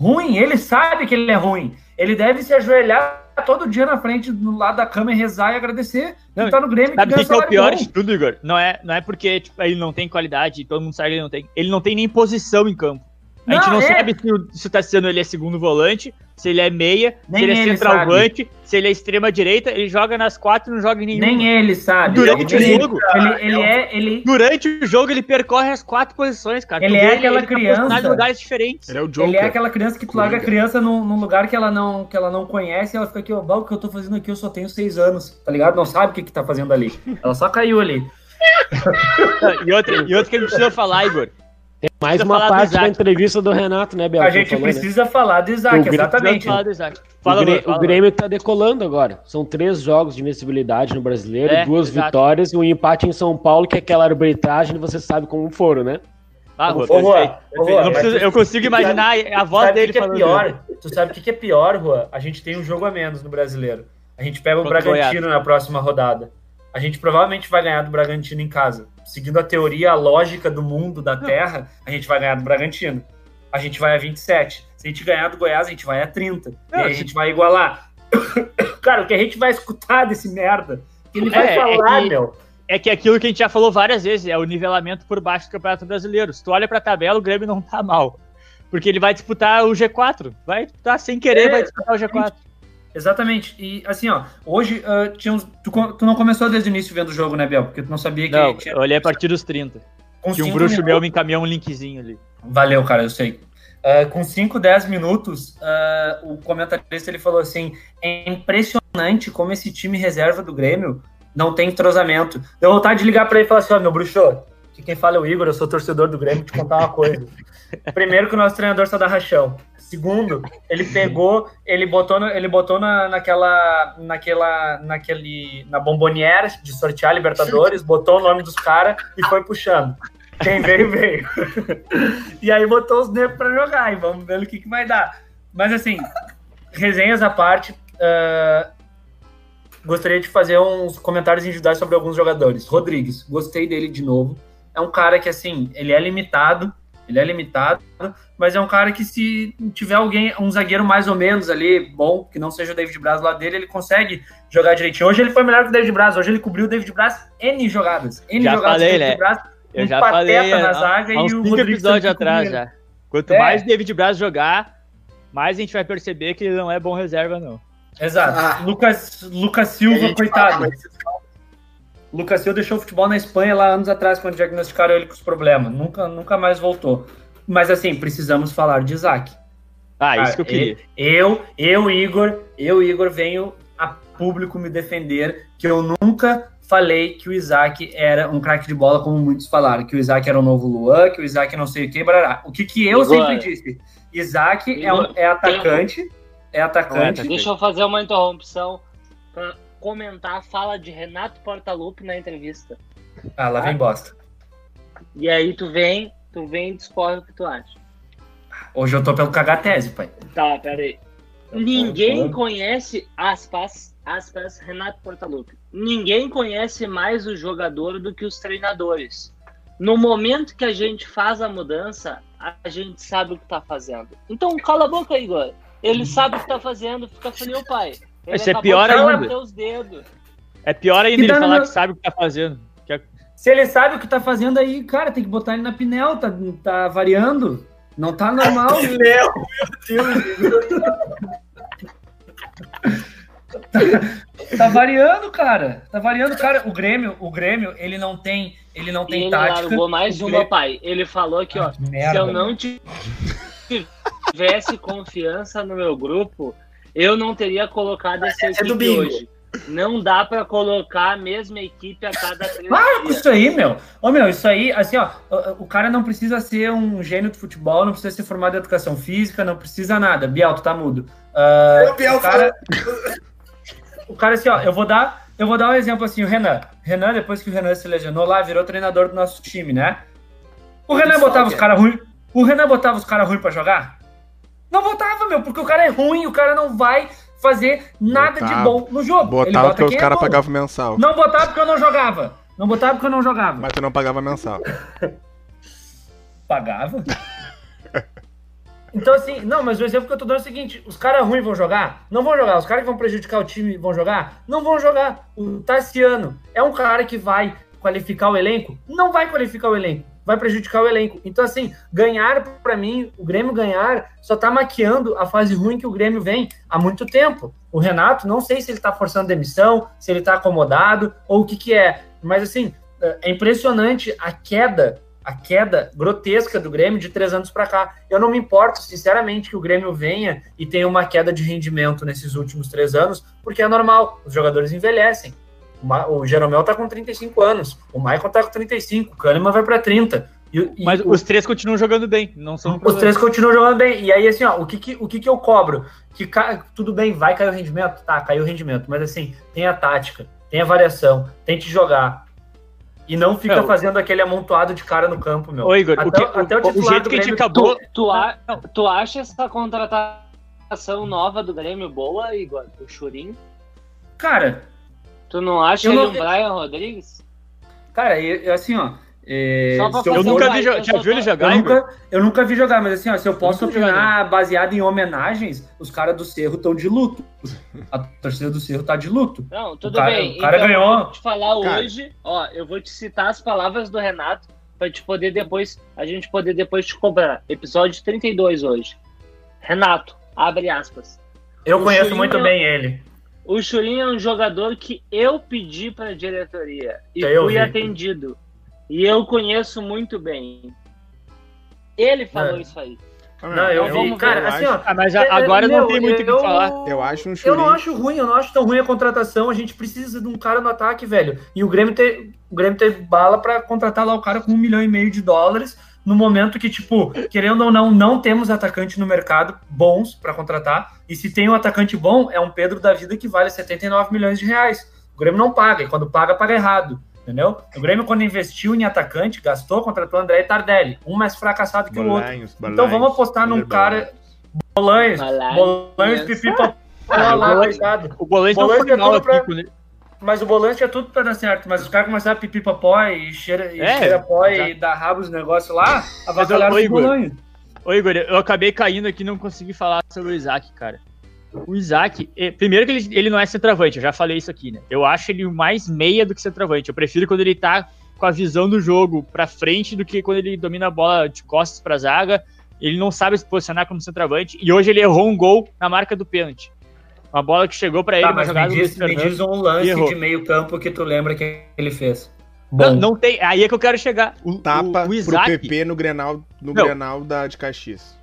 ruim, ele sabe que ele é ruim. Ele deve se ajoelhar todo dia na frente, do lado da cama e rezar e agradecer. Não, Ele tá no Grêmio Sabe que, que é o pior bom. de tudo, Igor? Não é, não é porque tipo, ele não tem qualidade, todo mundo sabe que ele não tem. Ele não tem nem posição em campo. A gente Não, não é. sabe se o, se o Tassiano ele é segundo volante, se ele é meia, Nem se ele é ele centroavante, se ele é extrema direita, ele joga nas quatro e não joga em nenhum. Nem ele sabe. Durante ele, o jogo, ele, ele é. Ele, durante o jogo ele percorre as quatro posições, cara. Ele Tu é vê aquela tá criança- em lugares diferentes. Ele é o ele Joker. é aquela criança que tu larga a criança num, num lugar que ela, não, que ela não conhece e ela fica aqui, ó, "Bah, o que eu tô fazendo aqui, eu só tenho seis anos, tá ligado? Não sabe o que que tá fazendo ali. Ela só caiu ali. E outra, e outra que a gente precisa falar, Igor. Mais Precisa uma parte da entrevista do Renato, né, Bel? A que gente falou, né? precisa falar do O Isaac, Grêmio exatamente. Precisa falar do Isaac. O, Fala, Grê- Igor, fala, o Grêmio tá decolando agora. São três jogos de invencibilidade no brasileiro, É, duas exato. vitórias e um empate em São Paulo, que é aquela arbitragem, você sabe como foram, né? Ah, Rua, Eu consigo imaginar a voz sabe o dele que que é pior? Tu sabe o que que é pior, Rua? A gente tem um jogo a menos no brasileiro. A gente pega o Contra o Bragantino na próxima rodada. A gente provavelmente vai ganhar do Bragantino em casa. Seguindo a teoria, a lógica do mundo, da Terra, a gente vai ganhar do Bragantino. A gente vai a 27. Se a gente ganhar do Goiás, a gente vai a 30. e aí a gente vai igualar. Cara, o que a gente vai escutar desse merda? Que ele É, vai é falar, que- meu. É que aquilo que a gente já falou várias vezes, é o nivelamento por baixo do Campeonato Brasileiro. Se tu olha pra tabela, o Grêmio não tá mal. Porque ele vai disputar o G4. Vai disputar sem querer, É, vai disputar o G4. Exatamente. E assim, ó, hoje ah, tinha uns- tu, tu não começou desde o início vendo o jogo, né, Bel? Porque tu não sabia que Não, tinha eu olhei a partir dos 30. com Que um bruxo minutos- meu me encaminhou um linkzinho ali. Valeu, cara, eu sei. Ah, com 5, 10 minutos, ah, o comentarista ele falou assim: é impressionante como esse time reserva do Grêmio não tem entrosamento. Deu vontade de ligar pra ele e falar assim: ó, meu bruxo, que quem fala é o Igor, eu sou torcedor do Grêmio, te contar uma coisa. Primeiro, que o nosso treinador só dá rachão. Segundo, ele pegou, ele botou, no- ele botou na, naquela, naquela, naquele, na bomboniera de sortear Libertadores, botou o nome dos caras e foi puxando. Quem veio, veio. E aí botou os negros pra jogar e vamos ver o que, que vai dar. Mas assim, resenhas à parte, ah, gostaria de fazer uns comentários individuais sobre alguns jogadores. Rodrigues, gostei dele de novo. É um cara que, assim, ele é limitado, ele é limitado, mas é um cara que se tiver alguém, um zagueiro mais ou menos ali, bom, que não seja o David Braz lá dele, ele consegue jogar direitinho. Hoje ele foi melhor que o David Braz, hoje ele cobriu o David Braz N jogadas. N Já jogadas falei, né? Braz, Eu um já pateta falei na zaga há e uns o 5 Rodrigues episódios atrás já. Quanto É. mais David Braz jogar, mais a gente vai perceber que ele não é bom reserva, não. Exato. Ah. Lucas, Lucas Silva, gente coitado. fala, Lucas Silva deixou o futebol na Espanha lá anos atrás, quando diagnosticaram ele com os problemas. Nunca, nunca mais voltou. Mas assim, precisamos falar de Isaac. Ah, isso que eu queria. Eu, eu, Igor, eu, Igor, venho a público me defender que eu nunca falei que o Isaac era um craque de bola, como muitos falaram, que o Isaac era o novo Luan, que o Isaac não sei o que, barará. O que, que eu Igor. sempre disse? Isaac é, um, Igor, é atacante, é atacante. Deixa eu fazer uma interrupção comentar a fala de Renato Portaluppi na entrevista. Ah, lá vem bosta. E aí tu vem, tu vem e discorre o que tu acha. Hoje eu tô pelo cagatese, pai. Tá, peraí. Ninguém conhece, aspas, aspas, Renato Portaluppi. Ninguém conhece mais o jogador do que os treinadores. No momento que a gente faz a mudança, a gente sabe o que tá fazendo. Então cala a boca, Igor. Ele sabe o que tá fazendo, fica frio, pai. Ele Isso é pior ainda. teus dedos. É pior ainda Que ele tá falar no- que sabe o que tá fazendo. Que é- Se ele sabe o que tá fazendo aí, cara, tem que botar ele na pinel, tá, tá variando. Não tá normal. Léo, meu Deus. tá variando, cara. Tá variando, cara. O Grêmio, o Grêmio, ele não tem, ele não tem ele tática. largou mais uma, Grêmio- pai. Ele falou aqui, ó. Ah, que Se merda, eu não ti- tivesse confiança no meu grupo, eu não teria colocado essa é do bingo. hoje. Não dá pra colocar a mesma equipe a cada três Para com dias. isso aí, meu. Ô, meu, isso aí, assim, ó, o, cara não precisa ser um gênio do futebol, não precisa ser formado em educação física, não precisa nada. Biel, tu tá mudo. O Biel o cara, o cara, assim, ó, eu vou dar, eu vou dar um exemplo assim, o Renan. Renan, depois que o Renan se lesionou lá, virou treinador do nosso time, né? O Renan Isso, botava os caras ruins. O Renan botava os caras ruins pra jogar? Não botava, meu, porque o cara é ruim, o cara não vai fazer nada de Botava. bom no jogo. Botava bota porque os é caras bom. pagavam mensal. Não botava porque eu não jogava. Não botava porque eu não jogava. Mas tu não pagava mensal. Pagava. Então, assim, não, mas o exemplo que eu tô dando é o seguinte: os caras ruins vão jogar? Não vão jogar. Os caras que vão prejudicar o time vão jogar? Não vão jogar. O Tassiano é um cara que vai qualificar o elenco? Não vai qualificar o elenco. Vai prejudicar o elenco. Então, assim, ganhar, pra mim, o Grêmio ganhar, só tá maquiando a fase ruim que o Grêmio vem há muito tempo. O Renato, não sei se ele tá forçando demissão, se ele tá acomodado, ou o que que é. Mas, assim, é impressionante a queda a queda grotesca do Grêmio de três anos para cá. Eu não me importo, sinceramente, que o Grêmio venha e tenha uma queda de rendimento nesses últimos três anos, porque é normal, os jogadores envelhecem. O, Jeromel tá com 35 anos, o Michael tá com 35, o Kahneman vai para 30. E, e Mas o- os três continuam jogando bem, não são os três continuam jogando bem. E aí, assim, ó, o que que, o que, que eu cobro? Que ca- tudo bem, vai cair o rendimento? Tá, caiu o rendimento. Mas assim, tem a tática, tem a variação, tente jogar. E não fica Não. fazendo aquele amontoado de cara no campo, meu. Ô, Igor, até, o, que, até o, o jeito que a gente acabou. Tu, tu, a- tu acha essa contratação nova do Grêmio boa, Igor? O Churin? Cara, Tu não acha Eu ele não- um Brian Rodrigues? cara, eu, eu, assim, ó. é, Eu fazer nunca uma- vi. eu Já só viu ele jogar, Eu nunca, eu nunca vi jogar, mas assim, ó, se eu posso opinar baseado em homenagens, os caras do Cerro estão de luto. A torcida do Cerro tá de luto. Não, tudo cara- bem. o cara então, ganhou. Eu vou te falar Cara. hoje, ó, eu vou te citar as palavras do Renato pra te poder depois, a gente poder depois te cobrar. Episódio 32 hoje. Renato, abre aspas. Eu O conheço muito bem ele. O Churin é um jogador que eu pedi pra diretoria e Eu fui vi. atendido. E eu conheço muito bem. Ele falou É. isso aí. Não, eu, Então vi. vamos Cara, ver, assim, acho- ó. Ah, mas é- a- agora meu, não tem muito o que eu- falar. Eu acho um Eu não Churin. acho ruim, eu não acho tão ruim a contratação. A gente precisa de um cara no ataque, velho. E o Grêmio, te, o Grêmio teve bala pra contratar lá o cara com um milhão e meio de dólares. No momento que, tipo, querendo ou não, não temos atacante no mercado bons pra contratar. E se tem um atacante bom, é um Pedro da vida que vale 79 milhões de reais. O Grêmio não paga, e quando paga, paga errado. Entendeu? O Grêmio, quando investiu em atacante, gastou, contratou André e Tardelli. Um mais fracassado que o outro. Bolanhos, Então Bolanhos, vamos apostar num cara. Bolanhos, Bolanhos. Bolanhos, pipipa. Ah, lá, o Bolanhos-. O Bolões foi é aqui. pra- ele- Mas o Bolanhos tinha tudo pra dar certo. Mas os caras começaram a pipipa pó e cheira, e É, cheira pó e exato. dar rabo os negócios lá, avacalharam o Bolanhos. Ô, Igor, eu acabei caindo aqui e não consegui falar sobre o Isaac, cara. O Isaac, eh, primeiro que ele, ele não é centroavante, eu já falei isso aqui, né? Eu acho ele mais meia do que centroavante. Eu prefiro quando ele tá com a visão do jogo pra frente do que quando ele domina a bola de costas pra zaga. Ele não sabe se posicionar como centroavante. E hoje ele errou um gol na marca do pênalti. Uma bola que chegou pra ele, Tá, mas me diz, me diz um lance errou. de meio campo que tu lembra que ele fez. Não, Bom, não tem. Aí é que eu quero chegar. O, Tapa o, o Isaac, pro PP no Grenal, no Não. Grenal da, de Caxias.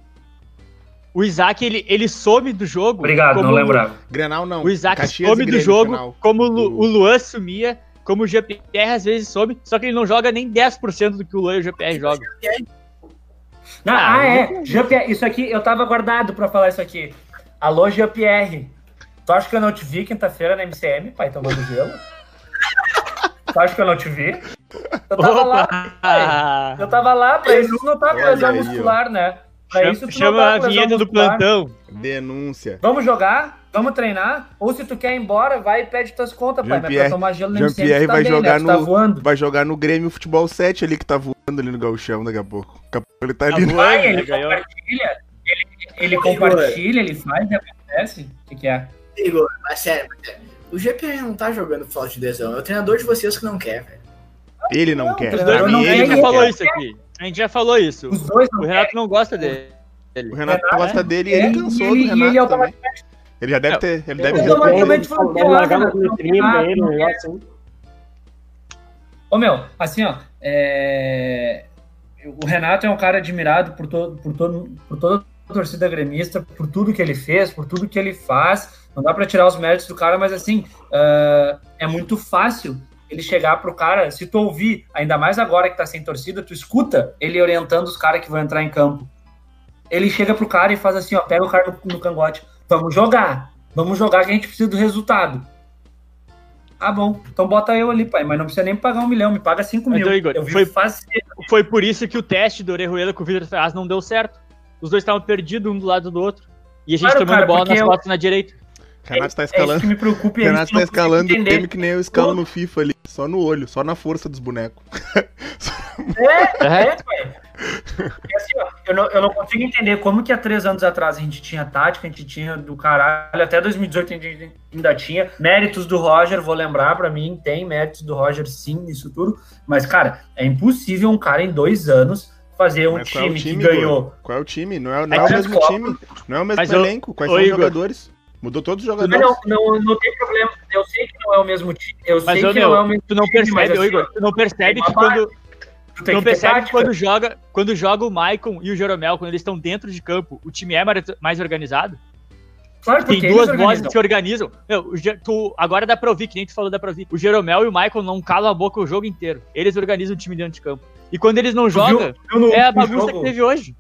o Isaac ele, ele some do jogo. obrigado, não lembrava. Grenal não. O Isaac Caxias some do jogo, final. como o, do- o Luan sumia, como o GPR às vezes some, só que ele não joga nem 10% do que o Luan e o GPR jogam. Não, Ah, ah, é. Jean-Pierre, isso aqui, eu tava guardado pra falar isso aqui. Alô, Jean-Pierre. Tu acha que eu não te vi quinta-feira na MCM, pai, tomando gelo? tu acha que eu não te vi? Eu tava lá, pai. Eu tava lá, pra isso não tá com lesão ó. muscular, né? Pra Chama, isso tu chama não tá a vinheta do plantão. Denúncia. Vamos jogar? Vamos treinar? Ou se tu quer ir embora, vai e pede tuas contas, pai. Mas pra tomar gelo na tu tá vai bem, jogar né? Tu tá no- voando. Vai jogar no Grêmio Futebol 7 ali que tá voando ali no Gauchão daqui a pouco. Daqui a pouco ele tá Tá ali. Vai, né? ele Ganhou. compartilha. Ele, ele compartilha, ele faz e acontece. O que, que é? Mas sério, mas sério. O GPR não tá jogando por falta de adesão. É o treinador de vocês que não quer, velho. Ele não, Não, quer. os Pra dois mim, não a ele já não falou quer. isso aqui. A gente já falou isso. Os dois não O Renato não gosta dele. O Renato Renato, gosta dele e é, ele cansou ele- do e Renato ele também. Ele já deve Não, ter. Ele deve ter. automaticamente falou, Deve ele, um não negócio assim. Ô meu, assim, ó, é, o Renato é um cara admirado por, todo, por, todo, por toda a torcida gremista, por tudo que ele fez, por tudo que ele faz. Não dá pra tirar os méritos do cara, mas assim, ah, é muito fácil ele chegar pro cara, se tu ouvir, ainda mais agora que tá sem torcida, tu escuta ele orientando os caras que vão entrar em campo. Ele chega pro cara e faz assim, ó, pega o cara no, no cangote, vamos jogar, vamos jogar que a gente precisa do resultado. Ah, bom. Então bota eu ali, pai. Mas não precisa nem pagar um milhão, me paga cinco Mas, mil. Igor, eu foi- fazer. Foi por isso que o teste do Orejuela com o Vitor Ferraz não deu certo. Os dois estavam perdidos um do lado do outro. E a gente Claro, tomando cara, bola nas eu- costas na direita. Renato tá É isso escalando. que me preocupa. e é isso Renato que tá escalando o time que nem eu escalo no FIFA ali. Só no olho, só na força dos bonecos. É, É. é, pai. E assim, ó, eu, não, eu não consigo entender como que há três anos atrás a gente tinha tática, a gente tinha do caralho, até 2018 a gente ainda tinha. Méritos do Roger, vou lembrar pra mim, tem méritos do Roger sim nisso tudo. Mas, cara, é impossível um cara em dois anos fazer um qual é time, time, que ganhou. Qual é o time? Não é, não é Mas o é mesmo Copa. time. Não é o mesmo Mas eu- elenco. Quais Ô, são os Igor. jogadores? Mudou todos os Não, jogadores. não, não tem problema. Eu sei que não é o mesmo time. Eu Mas, sei ô, que meu, não é o mesmo tu não time, mas percebe, ô, assim, Igor, tu não percebe que quando, tu não percebe que quando joga, quando joga o Maicon e o Jeromel, quando eles estão dentro de campo, o time é mais- mais organizado? Claro, Tem duas vozes que se organizam. Meu, tu, agora dá pra ouvir, que nem tu falou da pra ouvir. O Jeromel e o Michael não calam a boca o jogo inteiro. Eles organizam o time dentro de campo. E quando eles não jogam, viu- viu no- é a bagunça jogo- que teve hoje.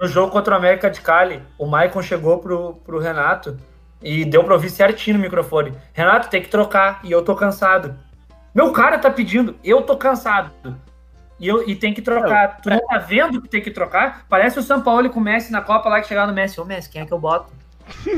No jogo contra o América de Cali, o Maicon chegou pro, pro Renato e deu pra ouvir certinho no microfone. Renato, tem que trocar e eu tô cansado. Meu cara tá pedindo, eu tô cansado. E, eu, e tem que trocar. Tu não tá vendo que tem que trocar? Parece o São Paulo com o Messi na Copa lá que chegar no Messi. Ô Messi, quem é que eu boto?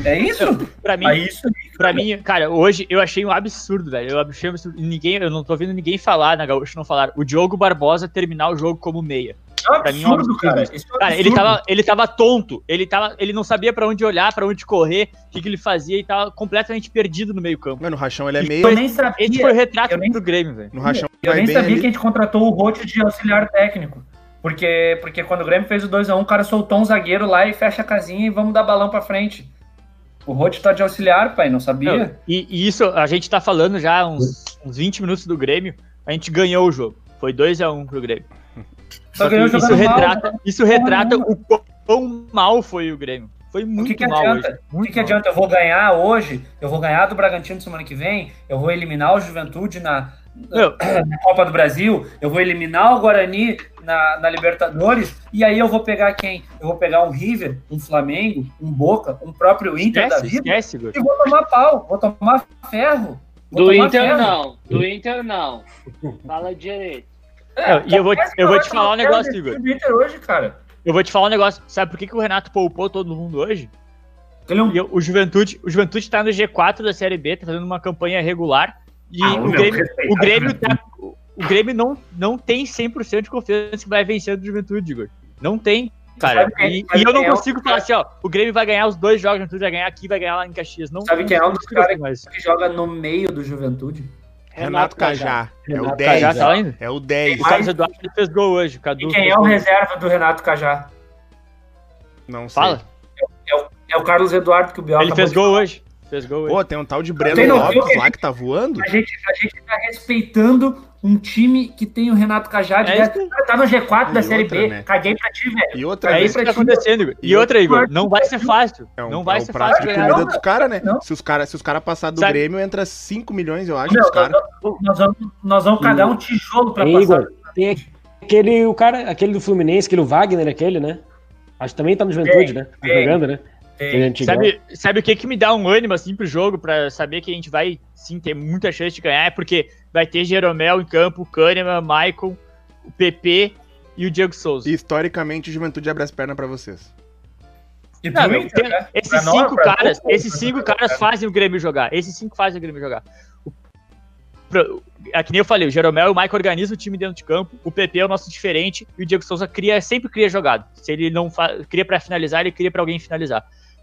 É isso? Pra mim, É isso. pra mim, cara, hoje eu achei um absurdo, velho. Eu achei um absurdo. Ninguém, eu não tô vendo ninguém falar na Gaúcha não falar. O Diogo Barbosa terminar o jogo como meia. É um Pra mim é um absurdo, cara. é um Cara, ele tava, ele tava tonto. Ele, tava, ele não sabia pra onde olhar, pra onde correr, o que, que ele fazia e tava completamente perdido no meio-campo. Mano, o Rachão ele é meio. Eu nem sabia. Esse foi o retrato nem- do Grêmio, velho. No Rachão Eu nem sabia ali. que a gente contratou o Rote de auxiliar técnico. Porque, porque quando o Grêmio fez o 2x1, o cara soltou um zagueiro lá e fecha a casinha e vamos dar balão pra frente. O Rote tá de auxiliar, pai, não sabia? Não, e, e isso, a gente tá falando já uns, uns 20 minutos do Grêmio, a gente ganhou o jogo. Foi 2x1 pro Grêmio. Só que isso mal, retrata, isso retrata o quão- mal foi o Grêmio. Foi O muito que, que mal adianta? hoje. O Muito que, que mal. adianta? Eu vou ganhar hoje, eu vou ganhar do Bragantino semana que vem, eu vou eliminar o Juventude na, Meu, na Copa do Brasil, eu vou eliminar o Guarani na, na Libertadores, e aí eu vou pegar quem? Eu vou pegar um River, um Flamengo, um Boca, um próprio Inter da esquece, vida, esquece, e vou tomar pau, vou tomar ferro. Vou Do tomar Inter ferro. não, do Inter não. Fala direito. É, e eu vou, Mas eu vou te falar um negócio, Igor. hoje, cara. Eu vou te falar um negócio. Sabe por que, que o Renato poupou todo mundo hoje? Ele é um o Juventude, o Juventude tá no G4 da Série B, tá fazendo uma campanha regular. E Ah, o, meu, Grêmio, o Grêmio tá. O Grêmio não, não tem 100% de confiança que vai vencer do Juventude, Igor. Não tem, cara. Sabe E, sabe e eu não é consigo falar assim, ó. O Grêmio vai ganhar os dois jogos, o Juventude vai ganhar aqui, vai ganhar lá em Caxias. Não, Sabe quem é um dos caras que joga no meio do Juventude. Renato Cajá. É o Renato 10. Cajá tá ainda? É o 10. O Carlos Eduardo fez gol hoje. O Cadu E quem é o gol. reserva do Renato Cajá? Não sei. Fala. É o Carlos Eduardo que o Biel Ele fez gol hoje. Fez gol hoje. Pô, tem um tal de Breno Lopes lá que tá voando? A gente, a gente tá respeitando um time que tem o Renato Cajá É 10. isso. Tá no G4 da E Série outra, B. né? Caguei pra ti, velho. E outra É vez, isso que tá acontecendo, Igor. E E outra, Igor, não vai ser fácil. é um, Não vai é um ser prato fácil de comida dos caras, né? não. Se os caras se os cara passar do Sabe- Grêmio, entra 5 milhões, eu acho, Meu, os caras. nós, vamos, nós vamos cagar um tijolo pra Ei, passar. Igor, tem aquele, o cara, aquele do Fluminense, aquele o Wagner, aquele, né? Acho que também tá no Juventude, né? Tá jogando, né? Tem. Antigão. Sabe, sabe o que que me dá um ânimo assim pro jogo, pra saber que a gente vai sim ter muita chance de ganhar? É porque vai ter Jeromel em campo, Kahneman, Maicon, o PP e o Diego Souza. E historicamente, o Juventude abre as pernas pra vocês. E Não, tem- né? esses Pra nós, cinco pra caras, esses cinco caras fazem o Grêmio jogar. Esses cinco fazem o Grêmio jogar. O, pro- é que nem eu falei, o Jeromel e o Maicon organizam o time dentro de campo, o PP é o nosso diferente e o Diego Souza cria, sempre cria jogada. Se ele não fa- cria pra finalizar, ele cria pra alguém finalizar.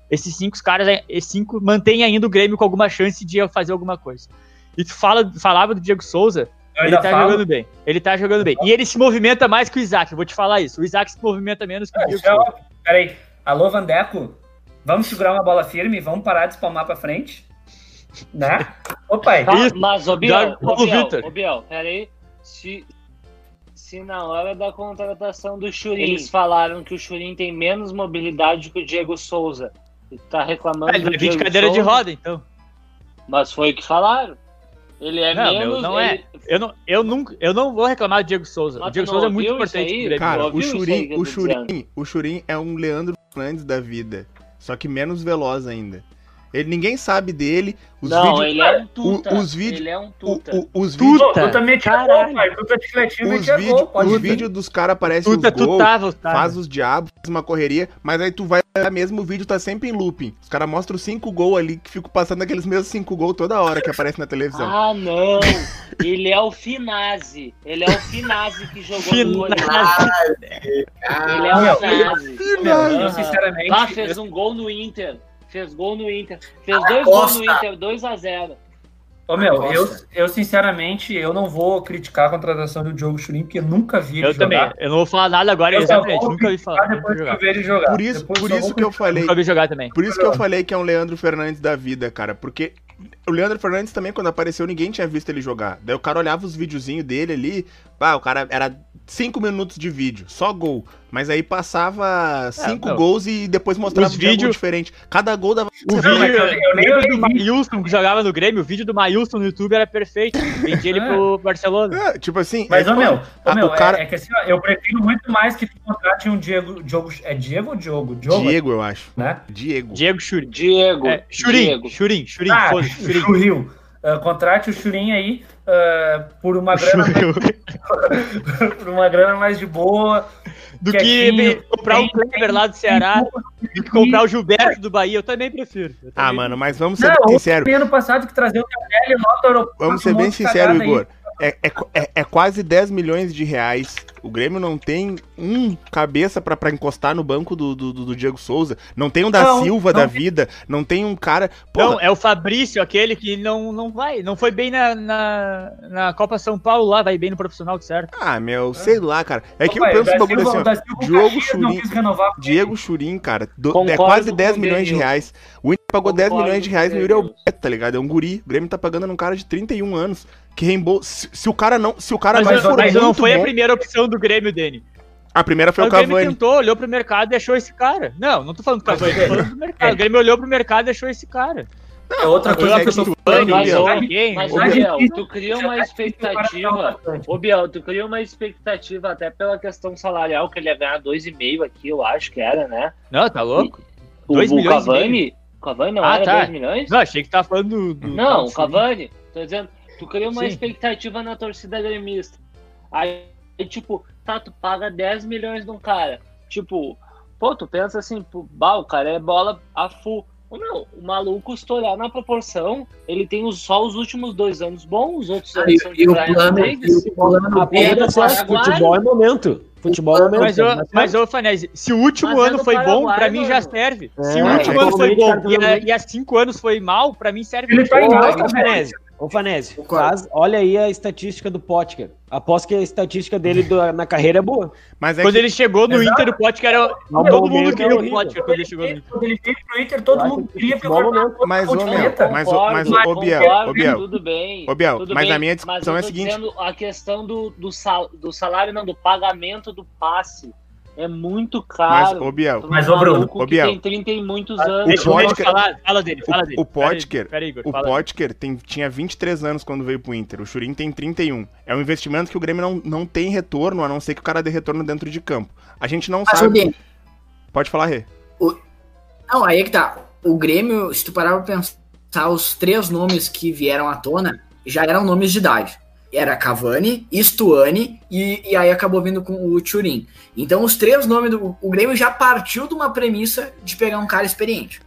Esses cinco caras, esses cinco mantêm ainda o Grêmio com alguma chance de fazer alguma coisa. E tu fala, falava do Diego Souza, Eu ele tá falo, jogando bem. Ele tá jogando bem. E ele se movimenta mais que o Isaac, eu vou te falar isso. O Isaac se movimenta menos que o Diego Isso é Souza. Peraí. Alô, Vandeco? Vamos segurar uma bola firme? Vamos parar de espalmar pra frente? Né? Pai. Tá, Isso. mas, ô Biel, ô Biel, Vitor. ô Biel, peraí. Se, se na hora da contratação do Churin, eles falaram que o Churin tem menos mobilidade que o Diego Souza. E tá reclamando Ah, ele vai vir de cadeira de roda, então. Mas foi o que falaram. Ele é Não, meu, menos. não é. ele- Eu não, eu, nunca, eu não vou reclamar do Diego Souza. Mas o Diego Souza é muito importante aí? pro Grêmio. Cara, o eu o tô Churin, o Churin é um Leandro Fernandes da vida. Só que menos veloz ainda. Ele, ninguém sabe dele. Os não, vídeos, ele é um tuta. o- os vídeos- Ele é um o- tuta. o- os Pô, vídeos, tu também tinha Caralho. gol, pai. Tu tá chicletinho e os vídeos, gol. Pode os vídeos dos caras aparecem os Tuta, tutava os caras. faz os diabos, faz uma correria, mas aí tu vai olhar mesmo, o vídeo tá sempre em looping. Os caras mostram os cinco gols ali, que ficam passando aqueles mesmos cinco gols toda hora que aparece na televisão. Ah, não! Ele é o Finazzi. Ele é o Finazzi que jogou no Corinthians. Ele é Ah, o Finazzi. Meu, eu sinceramente. Ah, fez um gol no Inter. Fez gol no Inter. Fez dois gols no Inter, 2x0. Ô, meu, eu, Nossa. eu sinceramente, eu não vou criticar a contratação do Diogo Churin, porque eu nunca vi ele Eu também. jogar. Eu não vou falar nada agora, Eu exatamente. Nunca vi falar. depois que eu ele jogar. Por isso, Depois por isso que eu falei, Nunca vi jogar também. por isso que eu falei que é um Leandro Fernandes da vida, cara, porque o Leandro Fernandes também quando apareceu ninguém tinha visto ele jogar. Daí o cara olhava os videozinhos dele ali, pá, o cara era cinco minutos de vídeo, só gol. Mas aí passava cinco não. gols e depois mostrava Os um vídeo- diferente. Cada gol dava O vídeo, eu- eu vi do. Maílson que jogava no Grêmio? O vídeo do Maílson no YouTube era perfeito. Vendi ele É. pro Barcelona. É, tipo assim, Mas, é, ô meu, ô, Ah, meu o cara- é, é que assim, ó, eu prefiro muito mais que tu contrate um Diego. Diogo, é Diego ou Diogo? Diogo, Diego, eu acho. né? Diego. Diego Churin. Diego. É, Churin, Diego. Churin, Churin, Ah, foda-se, Churin. Churril. Ah, contrate o Churin aí ah, por uma grana por uma grana mais de boa. Do que me- comprar o Kleber lá do Ceará, do que comprar o Gilberto do Bahia, eu também prefiro. Eu Ah, também mano, mas vamos ser Não, bem sinceros. ano passado que trazia o Canelli. Vamos ser bem sinceros, cagada aí. É, é, é- é quase 10 milhões de reais. O Grêmio não tem um cabeça pra, pra encostar no banco do, do, do Diego Souza. Não tem um da Não, Silva não da vida. Não tem um cara. Não, Porra, é o Fabrício, aquele que não, não vai. Não foi bem na, na, na Copa São Paulo lá, vai bem no profissional, certo? ah, meu, sei lá, cara. É que Opa, eu penso o da bagulho Silva- assim, ó. Diogo não Churin- renovar. Diego Churin, cara, do- é quase com 10 o milhões de reais. O Inter pagou 10 Concordo milhões de o reais no Yuri. Alberto, tá ligado? É um guri. O Grêmio tá pagando num cara de 31 anos. Que reembolsa. Se, se o cara não. Se o cara Mas, não eu- for mas não foi a bom- primeira opção do Grêmio, Dani. A primeira foi Mas o o Grêmio Cavani. tentou, olhou pro mercado e achou esse cara. Não, não tô falando do Cavani, tô falando do mercado. É. O Grêmio olhou pro mercado e achou esse cara. É outra Não, coisa mas que eu é tô que- falando. Mas, Biel. ô, mas, Ô, Biel. Tu cria uma expectativa. Ô, Biel, tu cria uma expectativa até pela questão salarial, que ele ia ganhar 2,5 aqui, eu acho que era, né? Não, tá louco? O, Dois o milhões e Cavani. O Cavani não Ah, era tá. 2 milhões? Não, achei que tava falando do. do Não, o Cavani. Tô dizendo, tu cria uma Sim. expectativa na torcida gremista. Aí, tipo, tá, tu paga 10 milhões num cara. Tipo, pô, tu pensa assim, pô, bah, o cara é bola a full. Ou não, o maluco, se tu olhar na proporção, ele tem os- só os últimos dois anos bons, os outros E, anos são de e o Brian plano, Davis. e o plano A B Paraguai. futebol é momento. Futebol é. Mas, ô, mas ô, Fanese, se o último Mas é ano foi bom, pra mim já serve. É, se o último ano foi bom e, e há cinco anos foi mal, pra mim serve. Ele tá em alta, ô, Fanese, faz, olha aí a estatística do Potker. Aposto que a estatística dele do- na carreira é boa. Mas é Quando que, ele chegou no Exato. Inter, o Potker era. Ao Todo mundo queria o. Potker quando ele chegou no Inter. Quando ele veio pro Inter, todo mundo queria momento. outra Mas, ô, meu, mas, ô, mas, ô, Biel, ô, Biel, Tudo bem. Ô, Biel, tudo mas bem, a minha discussão é a seguinte. a questão do, do, sal, do salário, não, do pagamento do passe. É muito Mas, caro. ô, Biel, Mas, ô, Bruno, ô, Biel. tem 30 e muitos Ah, anos. Deixa, O deixa eu Potker- falar, fala dele, fala dele. o Pera aí, Potker- Pera aí, Igor, O. Potker tem, tinha 23 anos quando veio pro Inter. O Churin tem 31. É um investimento que o Grêmio não, não tem retorno, a não ser que o cara dê retorno dentro de campo. A gente não Mas, ô, sabe. Pode falar, Rê. Não, aí é que tá. O Grêmio, se tu parar pra pensar, os três nomes que vieram à tona já eram nomes de idade. Era Cavani, Stuani e, e aí acabou vindo com o Turin. Então os três nomes do. O Grêmio já partiu de uma premissa de pegar um cara experiente.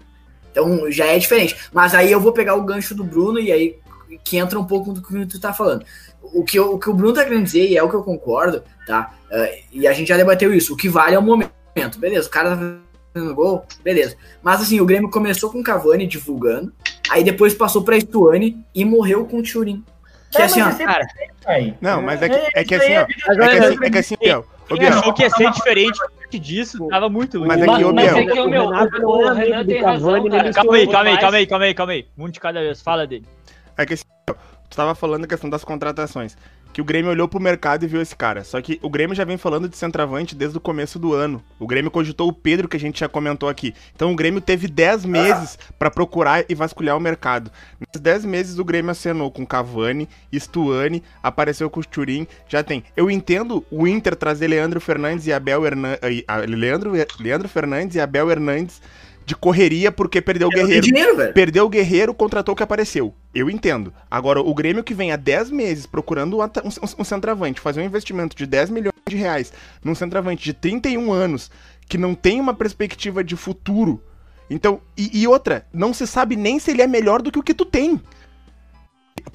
Então já é diferente. Mas aí eu vou pegar o gancho do Bruno e aí que entra um pouco do que tu tá falando. O que, o, que o Bruno tá querendo dizer, e é o que eu concordo, tá? Eh, e a gente já debateu isso. O que vale é o momento. Beleza, o cara tá fazendo gol, beleza. Mas assim, o Grêmio começou com o Cavani divulgando, aí depois passou pra Stuani e morreu com o Turin. Que É, assim, ó, esse- cara. aí. Não, mas é que, é que assim, ó. É que Agora, assim, é que assim, Biel. Ô, Biel. achou que ia ser diferente disso, tava muito. Mas é que, ô, mas Biel, é que meu, o, é Renan tem razão, cara. ele Calma aí, calma aí, calma aí, calma aí, calma aí. Um de cada vez, fala dele. É que assim, ó, tu tava falando a questão das contratações. Que o Grêmio olhou pro mercado e viu esse cara. Só que o Grêmio já vem falando de centroavante desde o começo do ano. O Grêmio cogitou o Pedro, que a gente já comentou aqui. Então o Grêmio teve 10 meses pra procurar e vasculhar o mercado. Nesses 10 meses o Grêmio acenou com Cavani, Stuani, apareceu com o Turin, já tem. Eu entendo o Inter trazer Leandro Fernandes e Abel Hernandes. Leandro, Leandro Fernandes e Abel Hernandes de correria porque perdeu o Guerreiro. dinheiro, velho. Perdeu o Guerreiro, contratou o que apareceu. Eu entendo. Agora, o Grêmio que vem há 10 meses procurando um, um- um centroavante, fazer um investimento de 10 milhões de reais num centroavante de 31 anos, que não tem uma perspectiva de futuro. Então, e, e outra, não se sabe nem se ele é melhor do que o que tu tem.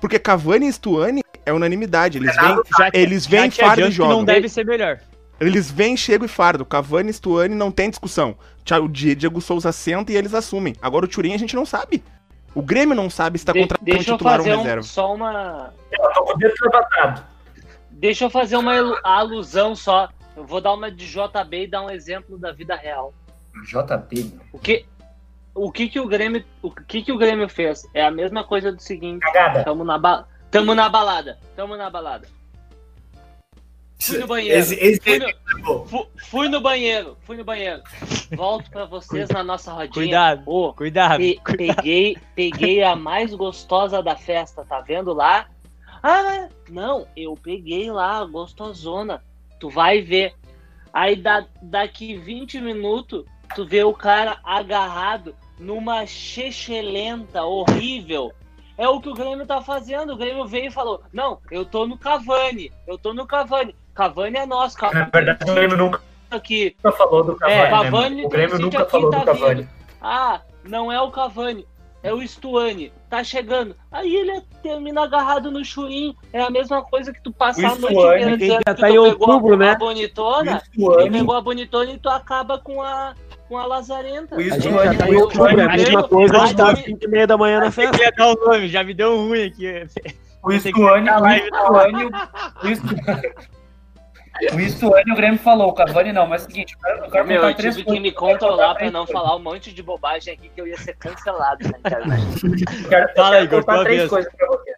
Porque Cavani e Stuani é unanimidade. Eles vêm, Já eles vêm, te fardam e jogam. não deve ser melhor. Eles vêm, chegam e fardam. Cavani e Stuani não tem discussão. O Di- Diego Souza senta e eles assumem. Agora o Turim a gente não sabe. O Grêmio não sabe se tá De- contratando um deixa eu titular ou fazer um um- reserva. só uma. Eu tô com o dedo levantado. Deixa eu fazer uma alusão só. Eu vou dar uma de JB e dar um exemplo da vida real. JP. O que, o que que o Grêmio, o que que o Grêmio fez? É a mesma coisa do seguinte. Cagada. Tamo na ba... tamo na balada, tamo na balada. Fui no banheiro. Esse, esse Fui no, é fu- fui no banheiro, fui no banheiro. Volto pra vocês na nossa rodinha. Cuidado. Ô, Cuidado. Pe- peguei, peguei a mais gostosa da festa, tá vendo lá? Ah, não, eu peguei lá, a gostosona. Tu vai ver. Aí da, daqui 20 minutos, tu vê o cara agarrado numa chechelenta horrível. É o que o Grêmio tá fazendo. O Grêmio veio e falou: Não, eu tô no Cavani, eu tô no Cavani. Cavani é nosso, Na Cavani verdade, o Grêmio nunca aqui. falou do Cavani. É, né, Cavani mano? o Grêmio nunca aqui, falou tá do Cavani. Ah, não é o Cavani, é o Stuani. Tá chegando. Aí ele termina agarrado no churim. É a mesma coisa que tu passar a O noite inteira que dizendo que tá tu em pegou outubro, a, né? a bonitona. O Tu pegou a bonitona e tu acaba com a, com a lazarenta. O Stuani- já tá em o outubro, é a mesma coisa de estar às Grêmio- 5 e meia da manhã na Eu festa. queria dar um nome, já me deu um ruim aqui. O que Stuani, o live Stuani, o Stuani, o Stuani, o Grêmio falou, o Cavani não, mas é o seguinte, eu quero, eu quero Meu, contar eu três tive que me controlar pra não falar um monte de bobagem aqui que eu ia ser cancelado na internet. Quero, Fala, Igor, contar três vez. coisas pra você.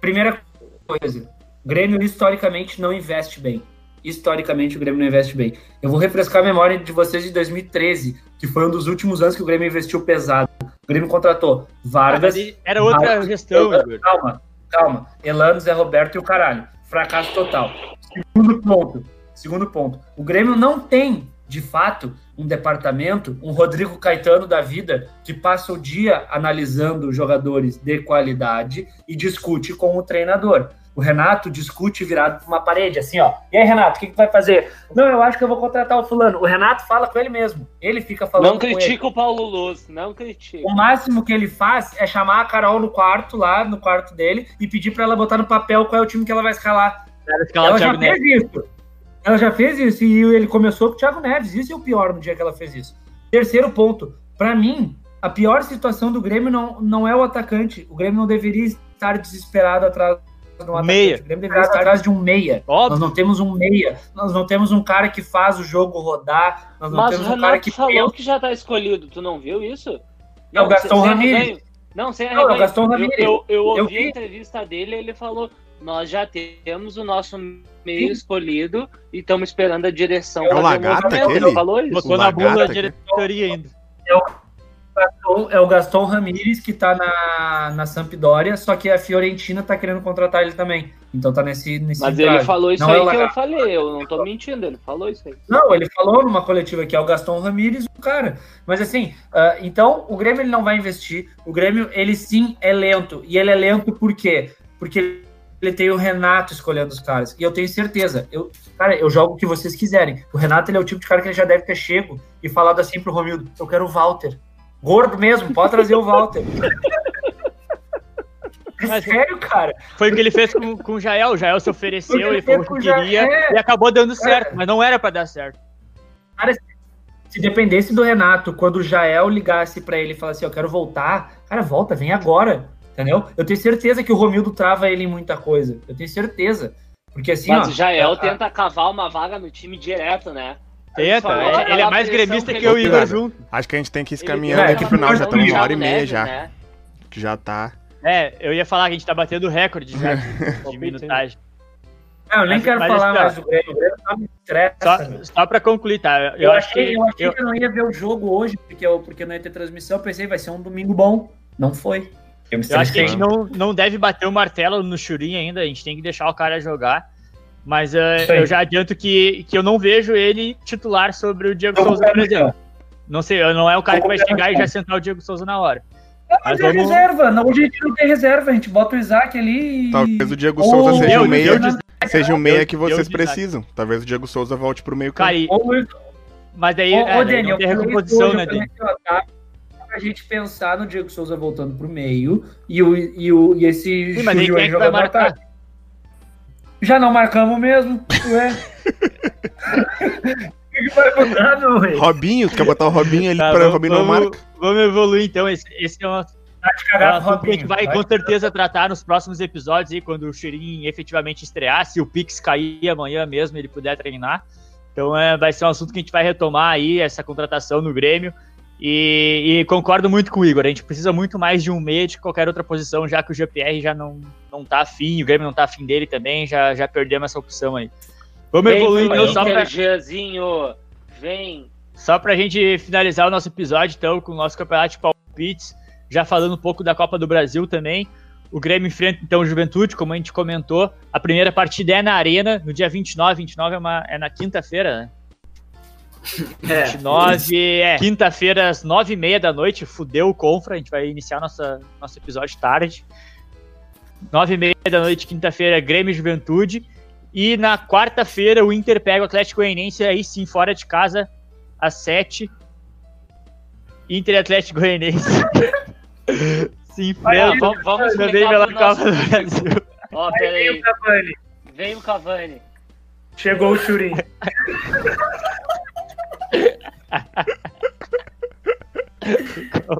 Primeira coisa, o Grêmio historicamente não investe bem. Historicamente o Grêmio não investe bem. Eu vou refrescar a memória de vocês de 2013, que foi um dos últimos anos que o Grêmio investiu pesado. O Grêmio contratou Vargas, Era outra Vargas, gestão. Calma, calma. Elano, Zé Roberto e o caralho. Fracasso total. Segundo ponto. Segundo ponto. O Grêmio não tem, de fato, um departamento, um Rodrigo Caetano da vida, que passa o dia analisando jogadores de qualidade e discute com o treinador. O Renato discute virado para uma parede, assim, ó. E aí, Renato, o que, que vai fazer? Não, eu acho que eu vou contratar o fulano. O Renato fala com ele mesmo. Ele fica falando Não com ele. critica o Paulo Luz, não critica. O máximo que ele faz é chamar a Carol no quarto, lá no quarto dele, e pedir pra ela botar no papel qual é o time que ela vai escalar. Ela já fez isso. Ela já fez isso e ele começou com o Thiago Neves. Isso é o pior no dia que ela fez isso. Terceiro ponto. Pra mim, a pior situação do Grêmio não, não é o atacante. O Grêmio não deveria estar desesperado atrás de um atacante. Meia. O Grêmio deveria estar atrás de um meia. Nós Óbvio. não temos um meia. Nós não temos um cara que faz o jogo rodar. Nós não Mas o temos um cara Renato que falou que já tá escolhido, tu não viu isso? É o Gastão Ramírez. Não, sem Não, é o arreganho. Gastão Eu- Ramírez. Eu, eu, Eu ouvi vi. a entrevista dele ele falou: Nós já temos o nosso meio escolhido e estamos esperando a direção. É o movimento. aquele? Ele falou isso. Botou O na bunda da Lagarto, diretoria ainda. Gaston- é o Gaston Ramírez que tá na, na Sampdoria, só que a Fiorentina tá querendo contratar ele também. Então tá nesse, nesse Mas entrave. ele falou isso Não é o aí que eu falei, eu não tô mentindo, ele falou isso aí. Não, ele falou numa coletiva que é o Gaston Ramírez, o cara. Mas assim, ah, então o Grêmio ele não vai investir. O Grêmio, ele sim é lento. E ele é lento por quê? Porque ele tem o Renato escolhendo os caras. E eu tenho certeza. Eu, cara, eu jogo o que vocês quiserem. O Renato ele é o tipo de cara que ele já deve ter chego e falado assim pro Romildo: eu quero o Walter. Gordo mesmo, pode trazer o Walter. É Mas- sério, cara. Foi o que ele fez com, com o Jael. O Jael se ofereceu, ele ele falou que o Jael, queria é. e acabou dando certo, mas não era pra dar certo. Se dependesse do Renato, quando o Jael ligasse pra ele e falasse, eu quero voltar, cara, volta, vem agora. Entendeu? Eu tenho certeza que o Romildo trava ele em muita coisa. Eu tenho certeza. Porque assim, Mas ó. o Jael a- tenta cavar uma vaga no time direto, né? Tenta, é- ele é mais gremista que que eu e o ele Igor junto. Acho que a gente tem que ir Ele caminhando é, aqui pro final, já estamos uma hora e meia já. né? Que já tá. É, eu ia falar que a gente tá batendo recorde já de, de minutagem. Não, eu nem quero mas falar assim, mais do Grêmio. O Grêmio só me estressa. Só, pra concluir, tá? Eu, Eu, achei, que. eu achei eu- que eu não ia ver o jogo hoje, porque, eu, porque não ia ter transmissão. Eu pensei, vai ser um domingo bom. Não foi. Eu Eu acho que a gente não, não deve bater o martelo no Churin ainda, a gente tem que deixar o cara jogar. Mas aí. eu já adianto que, que eu não vejo ele titular sobre o Diego Souza, por exemplo. Não sei, não é o cara que vai chegar e já sentar o Diego Souza na hora. Não, Mas mas é vamos- reserva. Não, hoje a gente não tem reserva. A gente bota o Isaac ali e. Talvez o Diego Ou- Souza seja Deu- o meia, deu seja o meia que vocês destaque. precisam. Talvez o Diego Souza volte pro meio Cara, campo. Ou, mas daí, ô, é, ô, daí Dani, não tem recomposição, né, eu Pra gente pensar no Diego Souza voltando pro meio e, o, e, o, e esse Sim, mas aí é vai jogando no marcar? ataque. Já não marcamos mesmo? Ué? O que, que vai mudar, meu rei? Robinho, tu quer botar o Robinho ali Tá, pra o vamos, Robinho não vamos- marca? vamos evoluir então. Esse, esse é um de É assunto que a gente vai vai. com certeza tratar nos próximos episódios aí, quando o Shirin efetivamente estrear, se o Pix cair amanhã mesmo, ele puder treinar. Então é, vai ser um assunto que a gente vai retomar aí, essa contratação no Grêmio. E, e concordo muito com o Igor, a gente precisa muito mais de um meia de qualquer outra posição, já que o GPR já não, não tá afim, o Grêmio não tá afim dele também, já, já perdemos essa opção aí. Vamos Vem evoluir então, só pra, Jeanzinho. Vem. só pra gente finalizar o nosso episódio, então, com o nosso campeonato de palpites, já falando um pouco da Copa do Brasil também. O Grêmio enfrenta, então, o Juventude, como a gente comentou. A primeira partida é na Arena, no dia 29. 29 é, uma, é na quinta-feira, né? É. 29 é quinta-feira, às 9h30 da noite. Fudeu o Confra. A gente vai iniciar nossa, nosso episódio tarde. 9h30 da noite, quinta-feira, Grêmio e Juventude. E na quarta-feira, o Inter pega o Atlético Goianiense, aí sim, fora de casa, às 7 Inter e Atlético Goianiense Olha, enfrentam vamos, vamos também pela Copa do. Brasil. Ó, vem peraí. o Cavani. Vem o Cavani. Chegou o Churin.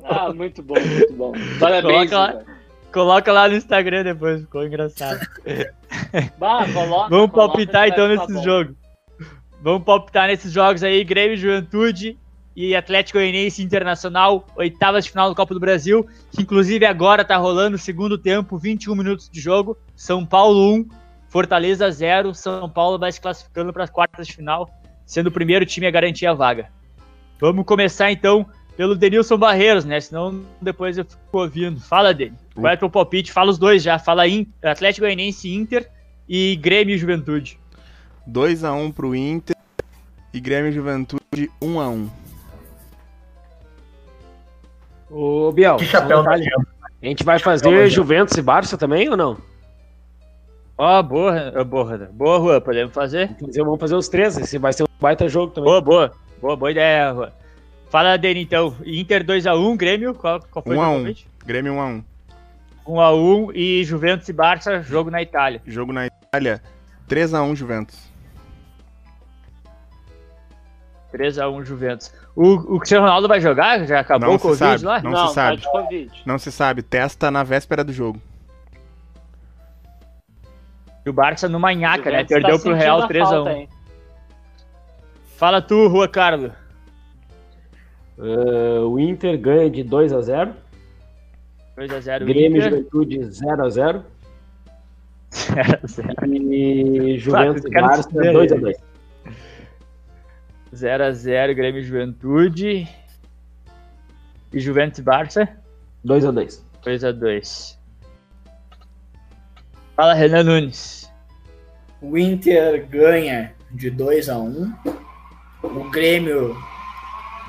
Ah, muito bom, muito bom. Parabéns, Coloca lá. Coloca lá no Instagram depois, ficou engraçado. Bah, coloca, Vamos palpitar então nesses jogos. Vamos palpitar nesses jogos aí, Grêmio, Juventude e Atlético Goianiense Internacional, oitavas de final do Copa do Brasil, que inclusive agora tá rolando o segundo tempo, 21 minutos de jogo, São Paulo 1, Fortaleza 0, São Paulo vai se classificando para as quartas de final, sendo o primeiro time a garantir a vaga. Vamos começar então pelo Denilson Barreiros, né? Senão depois eu fico ouvindo. Fala, Deni. Qual é o teu palpite? Fala os dois já. Fala in, Atlético Goianiense Inter e Grêmio e Juventude. 2x1 pro Inter e Grêmio e Juventude 1x1. Ô, Biel, Que só um chapéu detalhe. nojento. a gente vai fazer. Juventus e Barça também ou não? Ó, boa, boa, boa, Rua, podemos fazer? Vamos fazer, os três, esse vai ser um baita jogo também. Boa, boa, boa, boa ideia, Rua. Fala, Deni, então. Inter 2x1, Grêmio, qual, qual foi o 1 a teu 1. palpite? Grêmio 1x1. 1x1 e Juventus e Barça, jogo na Itália. Jogo na Itália 3x1 Juventus. 3x1 Juventus. O, o Cristiano Ronaldo vai jogar? Já acabou Não o se Covid sabe, lá? não. Não, se sabe. tá Covid. Não se sabe, testa na véspera do jogo. E o Barça no manhaca, né? Juventus Perdeu tá pro Real a 3x1. falta, hein? Fala tu, Rua Carlos. Ah, o Inter ganha de 2 a 0 2x0 Grêmio e Inter. Juventude 0 a 0 0x0 e Juventus e Barça saber. 2 a 2 0x0 Grêmio e Juventude. E Juventus e Barça. 2 a 2 2x2. Fala, Renan Nunes. O Inter ganha de 2 a 1 O Grêmio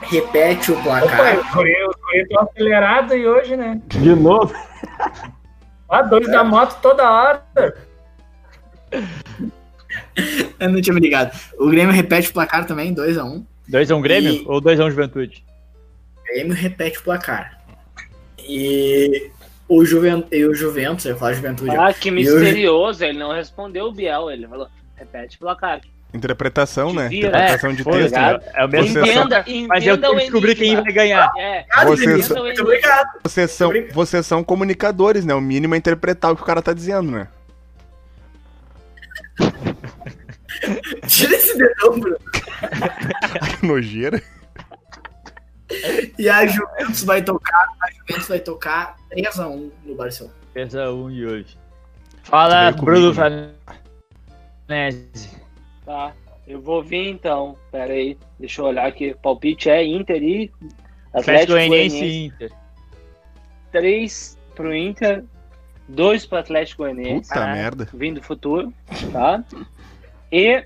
repete o Opa, placar. o Correio tá acelerado aí hoje, né? De novo? Ah, dois da moto toda hora. Eu não tinha me ligado. O Grêmio repete o placar também, 2 a 1 2x1 Grêmio E- ou 2x1 Juventude? O Grêmio repete o placar. E o, Juven... e o Juventus, eu ia falar Juventude. Ah, que misterioso. Ele não respondeu o Biel. Ele falou, repete o placar. Interpretação, né? Vira. Interpretação de Pô, texto, né? é, é o mesmo Você só- Entenda, Mas eu entenda tenho o que descobrir quem vai ganhar. É, Vocês- obrigado. Vocês são, Obrigado. vocês são comunicadores, né? O mínimo é interpretar o que o cara tá dizendo, né? Tira esse dedão, Bruno. Que nojeira. E a Juventus vai tocar, a Juventus vai tocar 3 a 1 no Barcelona. 3x1 e hoje. Fala, Bruno comigo, Franese. tá. Eu vou vir então. Pera aí. Deixa eu olhar aqui. Palpite é Inter e Atlético Atlético Goianiense e Inter. 3 pro Inter, 2 pro Atlético Goianiense. Puta Ah. merda. Vim do futuro, tá? E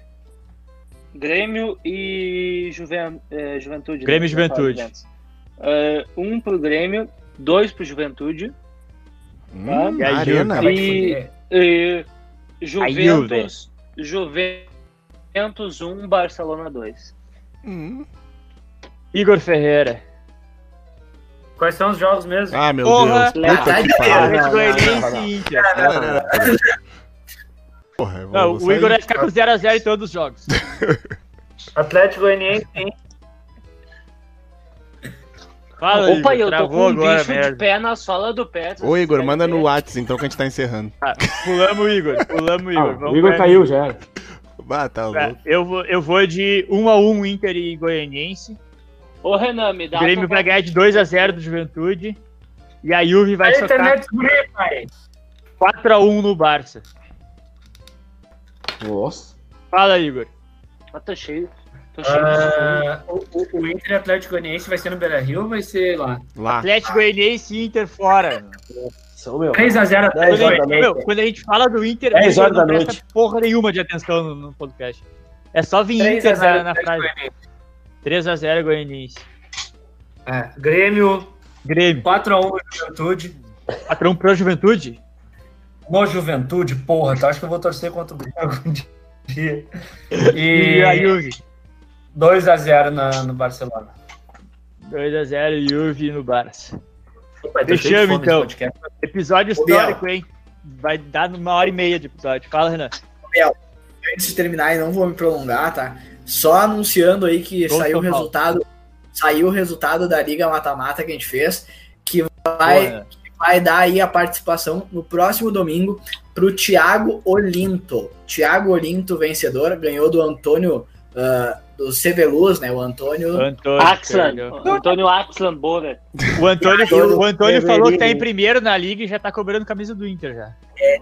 Grêmio e Juven, é, Juventude. Grêmio e né? Falar Juventude. É, um pro Grêmio, dois pro Juventude Hum, E a arena. E- e Juve. Juventus, Juventus 1, Barcelona 2. Hum. Igor Ferreira. Quais são os jogos mesmo? Ah, meu Porra. Deus. Atlético Goianiense e Inter. Porra, Não, o. Igor vai ficar com 0x0 em todos os jogos. Atlético Goianiense tem. Fala, Opa, Igor, eu tô com um bicho de pé na sola do pé. Ô, Igor, manda no ver? WhatsApp então que a gente tá encerrando. Tá, pulamos o Igor, pulamos o Ah, Igor. o Vamos Igor caiu já. era. Bah, tá Tá, louco. Eu vou, eu vou de 1x1 Inter e Goianiense. Ô, Renan, me dá O Grêmio vai ganhar de 2x0 do Juventude. E a Juve vai A socar internet guri, pai. 4x1 no Barça. Nossa. Fala, Igor. Ah, tô cheio. Tô cheio de Ah, o, o, o Inter Atlético Goianiense vai ser no Beira Rio ou vai ser lá? Lá. Atlético Goianiense e Inter fora. São meu. 3x0 Atlético Quando a, da gente, Goianiense. meu, quando a gente fala do Inter, horas da não presta noite. porra nenhuma de atenção no, no podcast. É só vir 3 a Inter 0 na, na frase. Goianiense. 3x0 Goianiense. É, Grêmio, Grêmio. 4x1 Juventude. 4x1 pro Juventude? No Juventude, porra, tu acha que eu vou torcer contra o Grêmio algum dia? E, E a Juve. 2x0 na- no Barcelona. 2x0 Juve no Barça. Pai, tô cheio de Fechamos, fome então. Episódio Biel. histórico, hein? Vai dar numa hora e meia de episódio. Fala, Renan. Antes de terminar, e não vou me prolongar, tá? Só anunciando aí que saiu o resultado. Saiu o resultado da Liga Mata-Mata que a gente fez. Que vai, Boa, vai dar aí a participação no próximo domingo pro Thiago Olinto. Thiago Olinto, vencedor, ganhou do Antônio ah, do Seveluz, né? O Antônio. Antônio. Axlan. Antônio Axlan Borer. O Antônio, o Antônio falou que tá em primeiro na liga e já tá cobrando camisa do Inter já.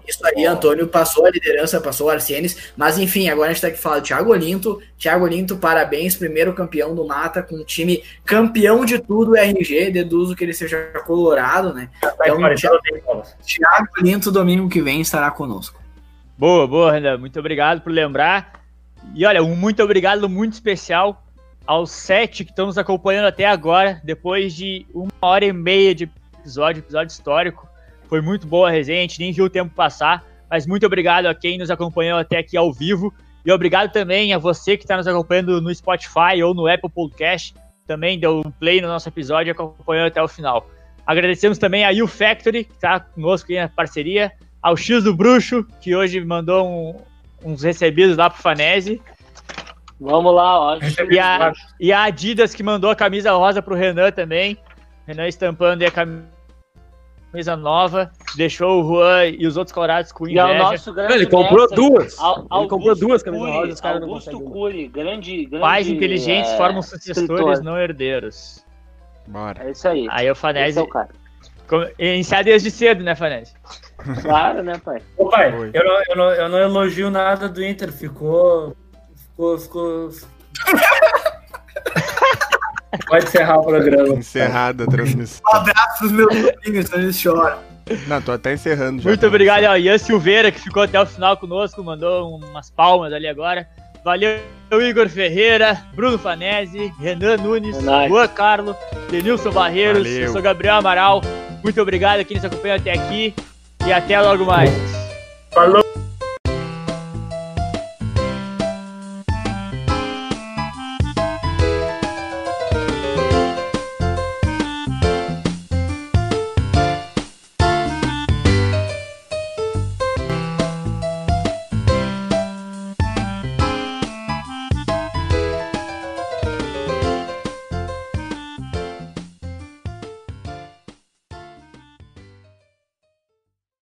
Isso aí, Antônio passou a liderança, passou o Arsenis. Mas enfim, agora a gente tá aqui falando Thiago Olinto. Thiago Olinto, parabéns, primeiro campeão do Mata, com um time campeão de tudo RG. Deduzo que ele seja colorado, né? Vai, Então, Thiago-. Thiago Olinto, domingo que vem, estará conosco. Boa, boa, Renan. Muito obrigado por lembrar. E olha, um muito obrigado muito especial aos sete que estão nos acompanhando até agora, depois de uma hora e meia de episódio, episódio histórico. Foi muito boa a resenha, a gente nem viu o tempo passar, mas muito obrigado a quem nos acompanhou até aqui ao vivo. E obrigado também a você que está nos acompanhando no Spotify ou no Apple Podcast. Também deu um play no nosso episódio e acompanhou até o final. Agradecemos também a U Factory, que está conosco aí na parceria. Ao X do Bruxo, que hoje mandou um- uns recebidos lá pro Fanese. Vamos lá, ó. E a, e a Adidas, que mandou a camisa rosa pro Renan também. Renan estampando aí a camisa nova. Deixou o Juan e os outros colorados com E é o inveja. nosso grande Ele comprou mestre, duas. Ele Augusto comprou duas camisas Cury, rosas, não Augusto. Cury, grande, grande... Pais inteligentes é, formam sucessores, escritor. não herdeiros. Bora. É isso aí. Aí o Esse Fanese. é o cara. Iniciar desde cedo, né, Fanese? Claro, né, pai? Ô, pai, Oi. eu não, eu, não, eu não elogio nada do Inter, ficou. Ficou. ficou... Pode encerrar o programa. Encerrada a transmissão. Um abraço pros meus amigos, eles choram. Não, tô até encerrando já. Muito obrigado ao Ian Silveira, que ficou até o final conosco, mandou umas palmas ali agora. Valeu, Igor Ferreira, Bruno Fanese, Renan Nunes, É. Juan Carlo, Denilson Barreiros, Valeu. eu sou Gabriel Amaral. Muito obrigado a quem nos acompanhou até aqui e até logo mais. Falou!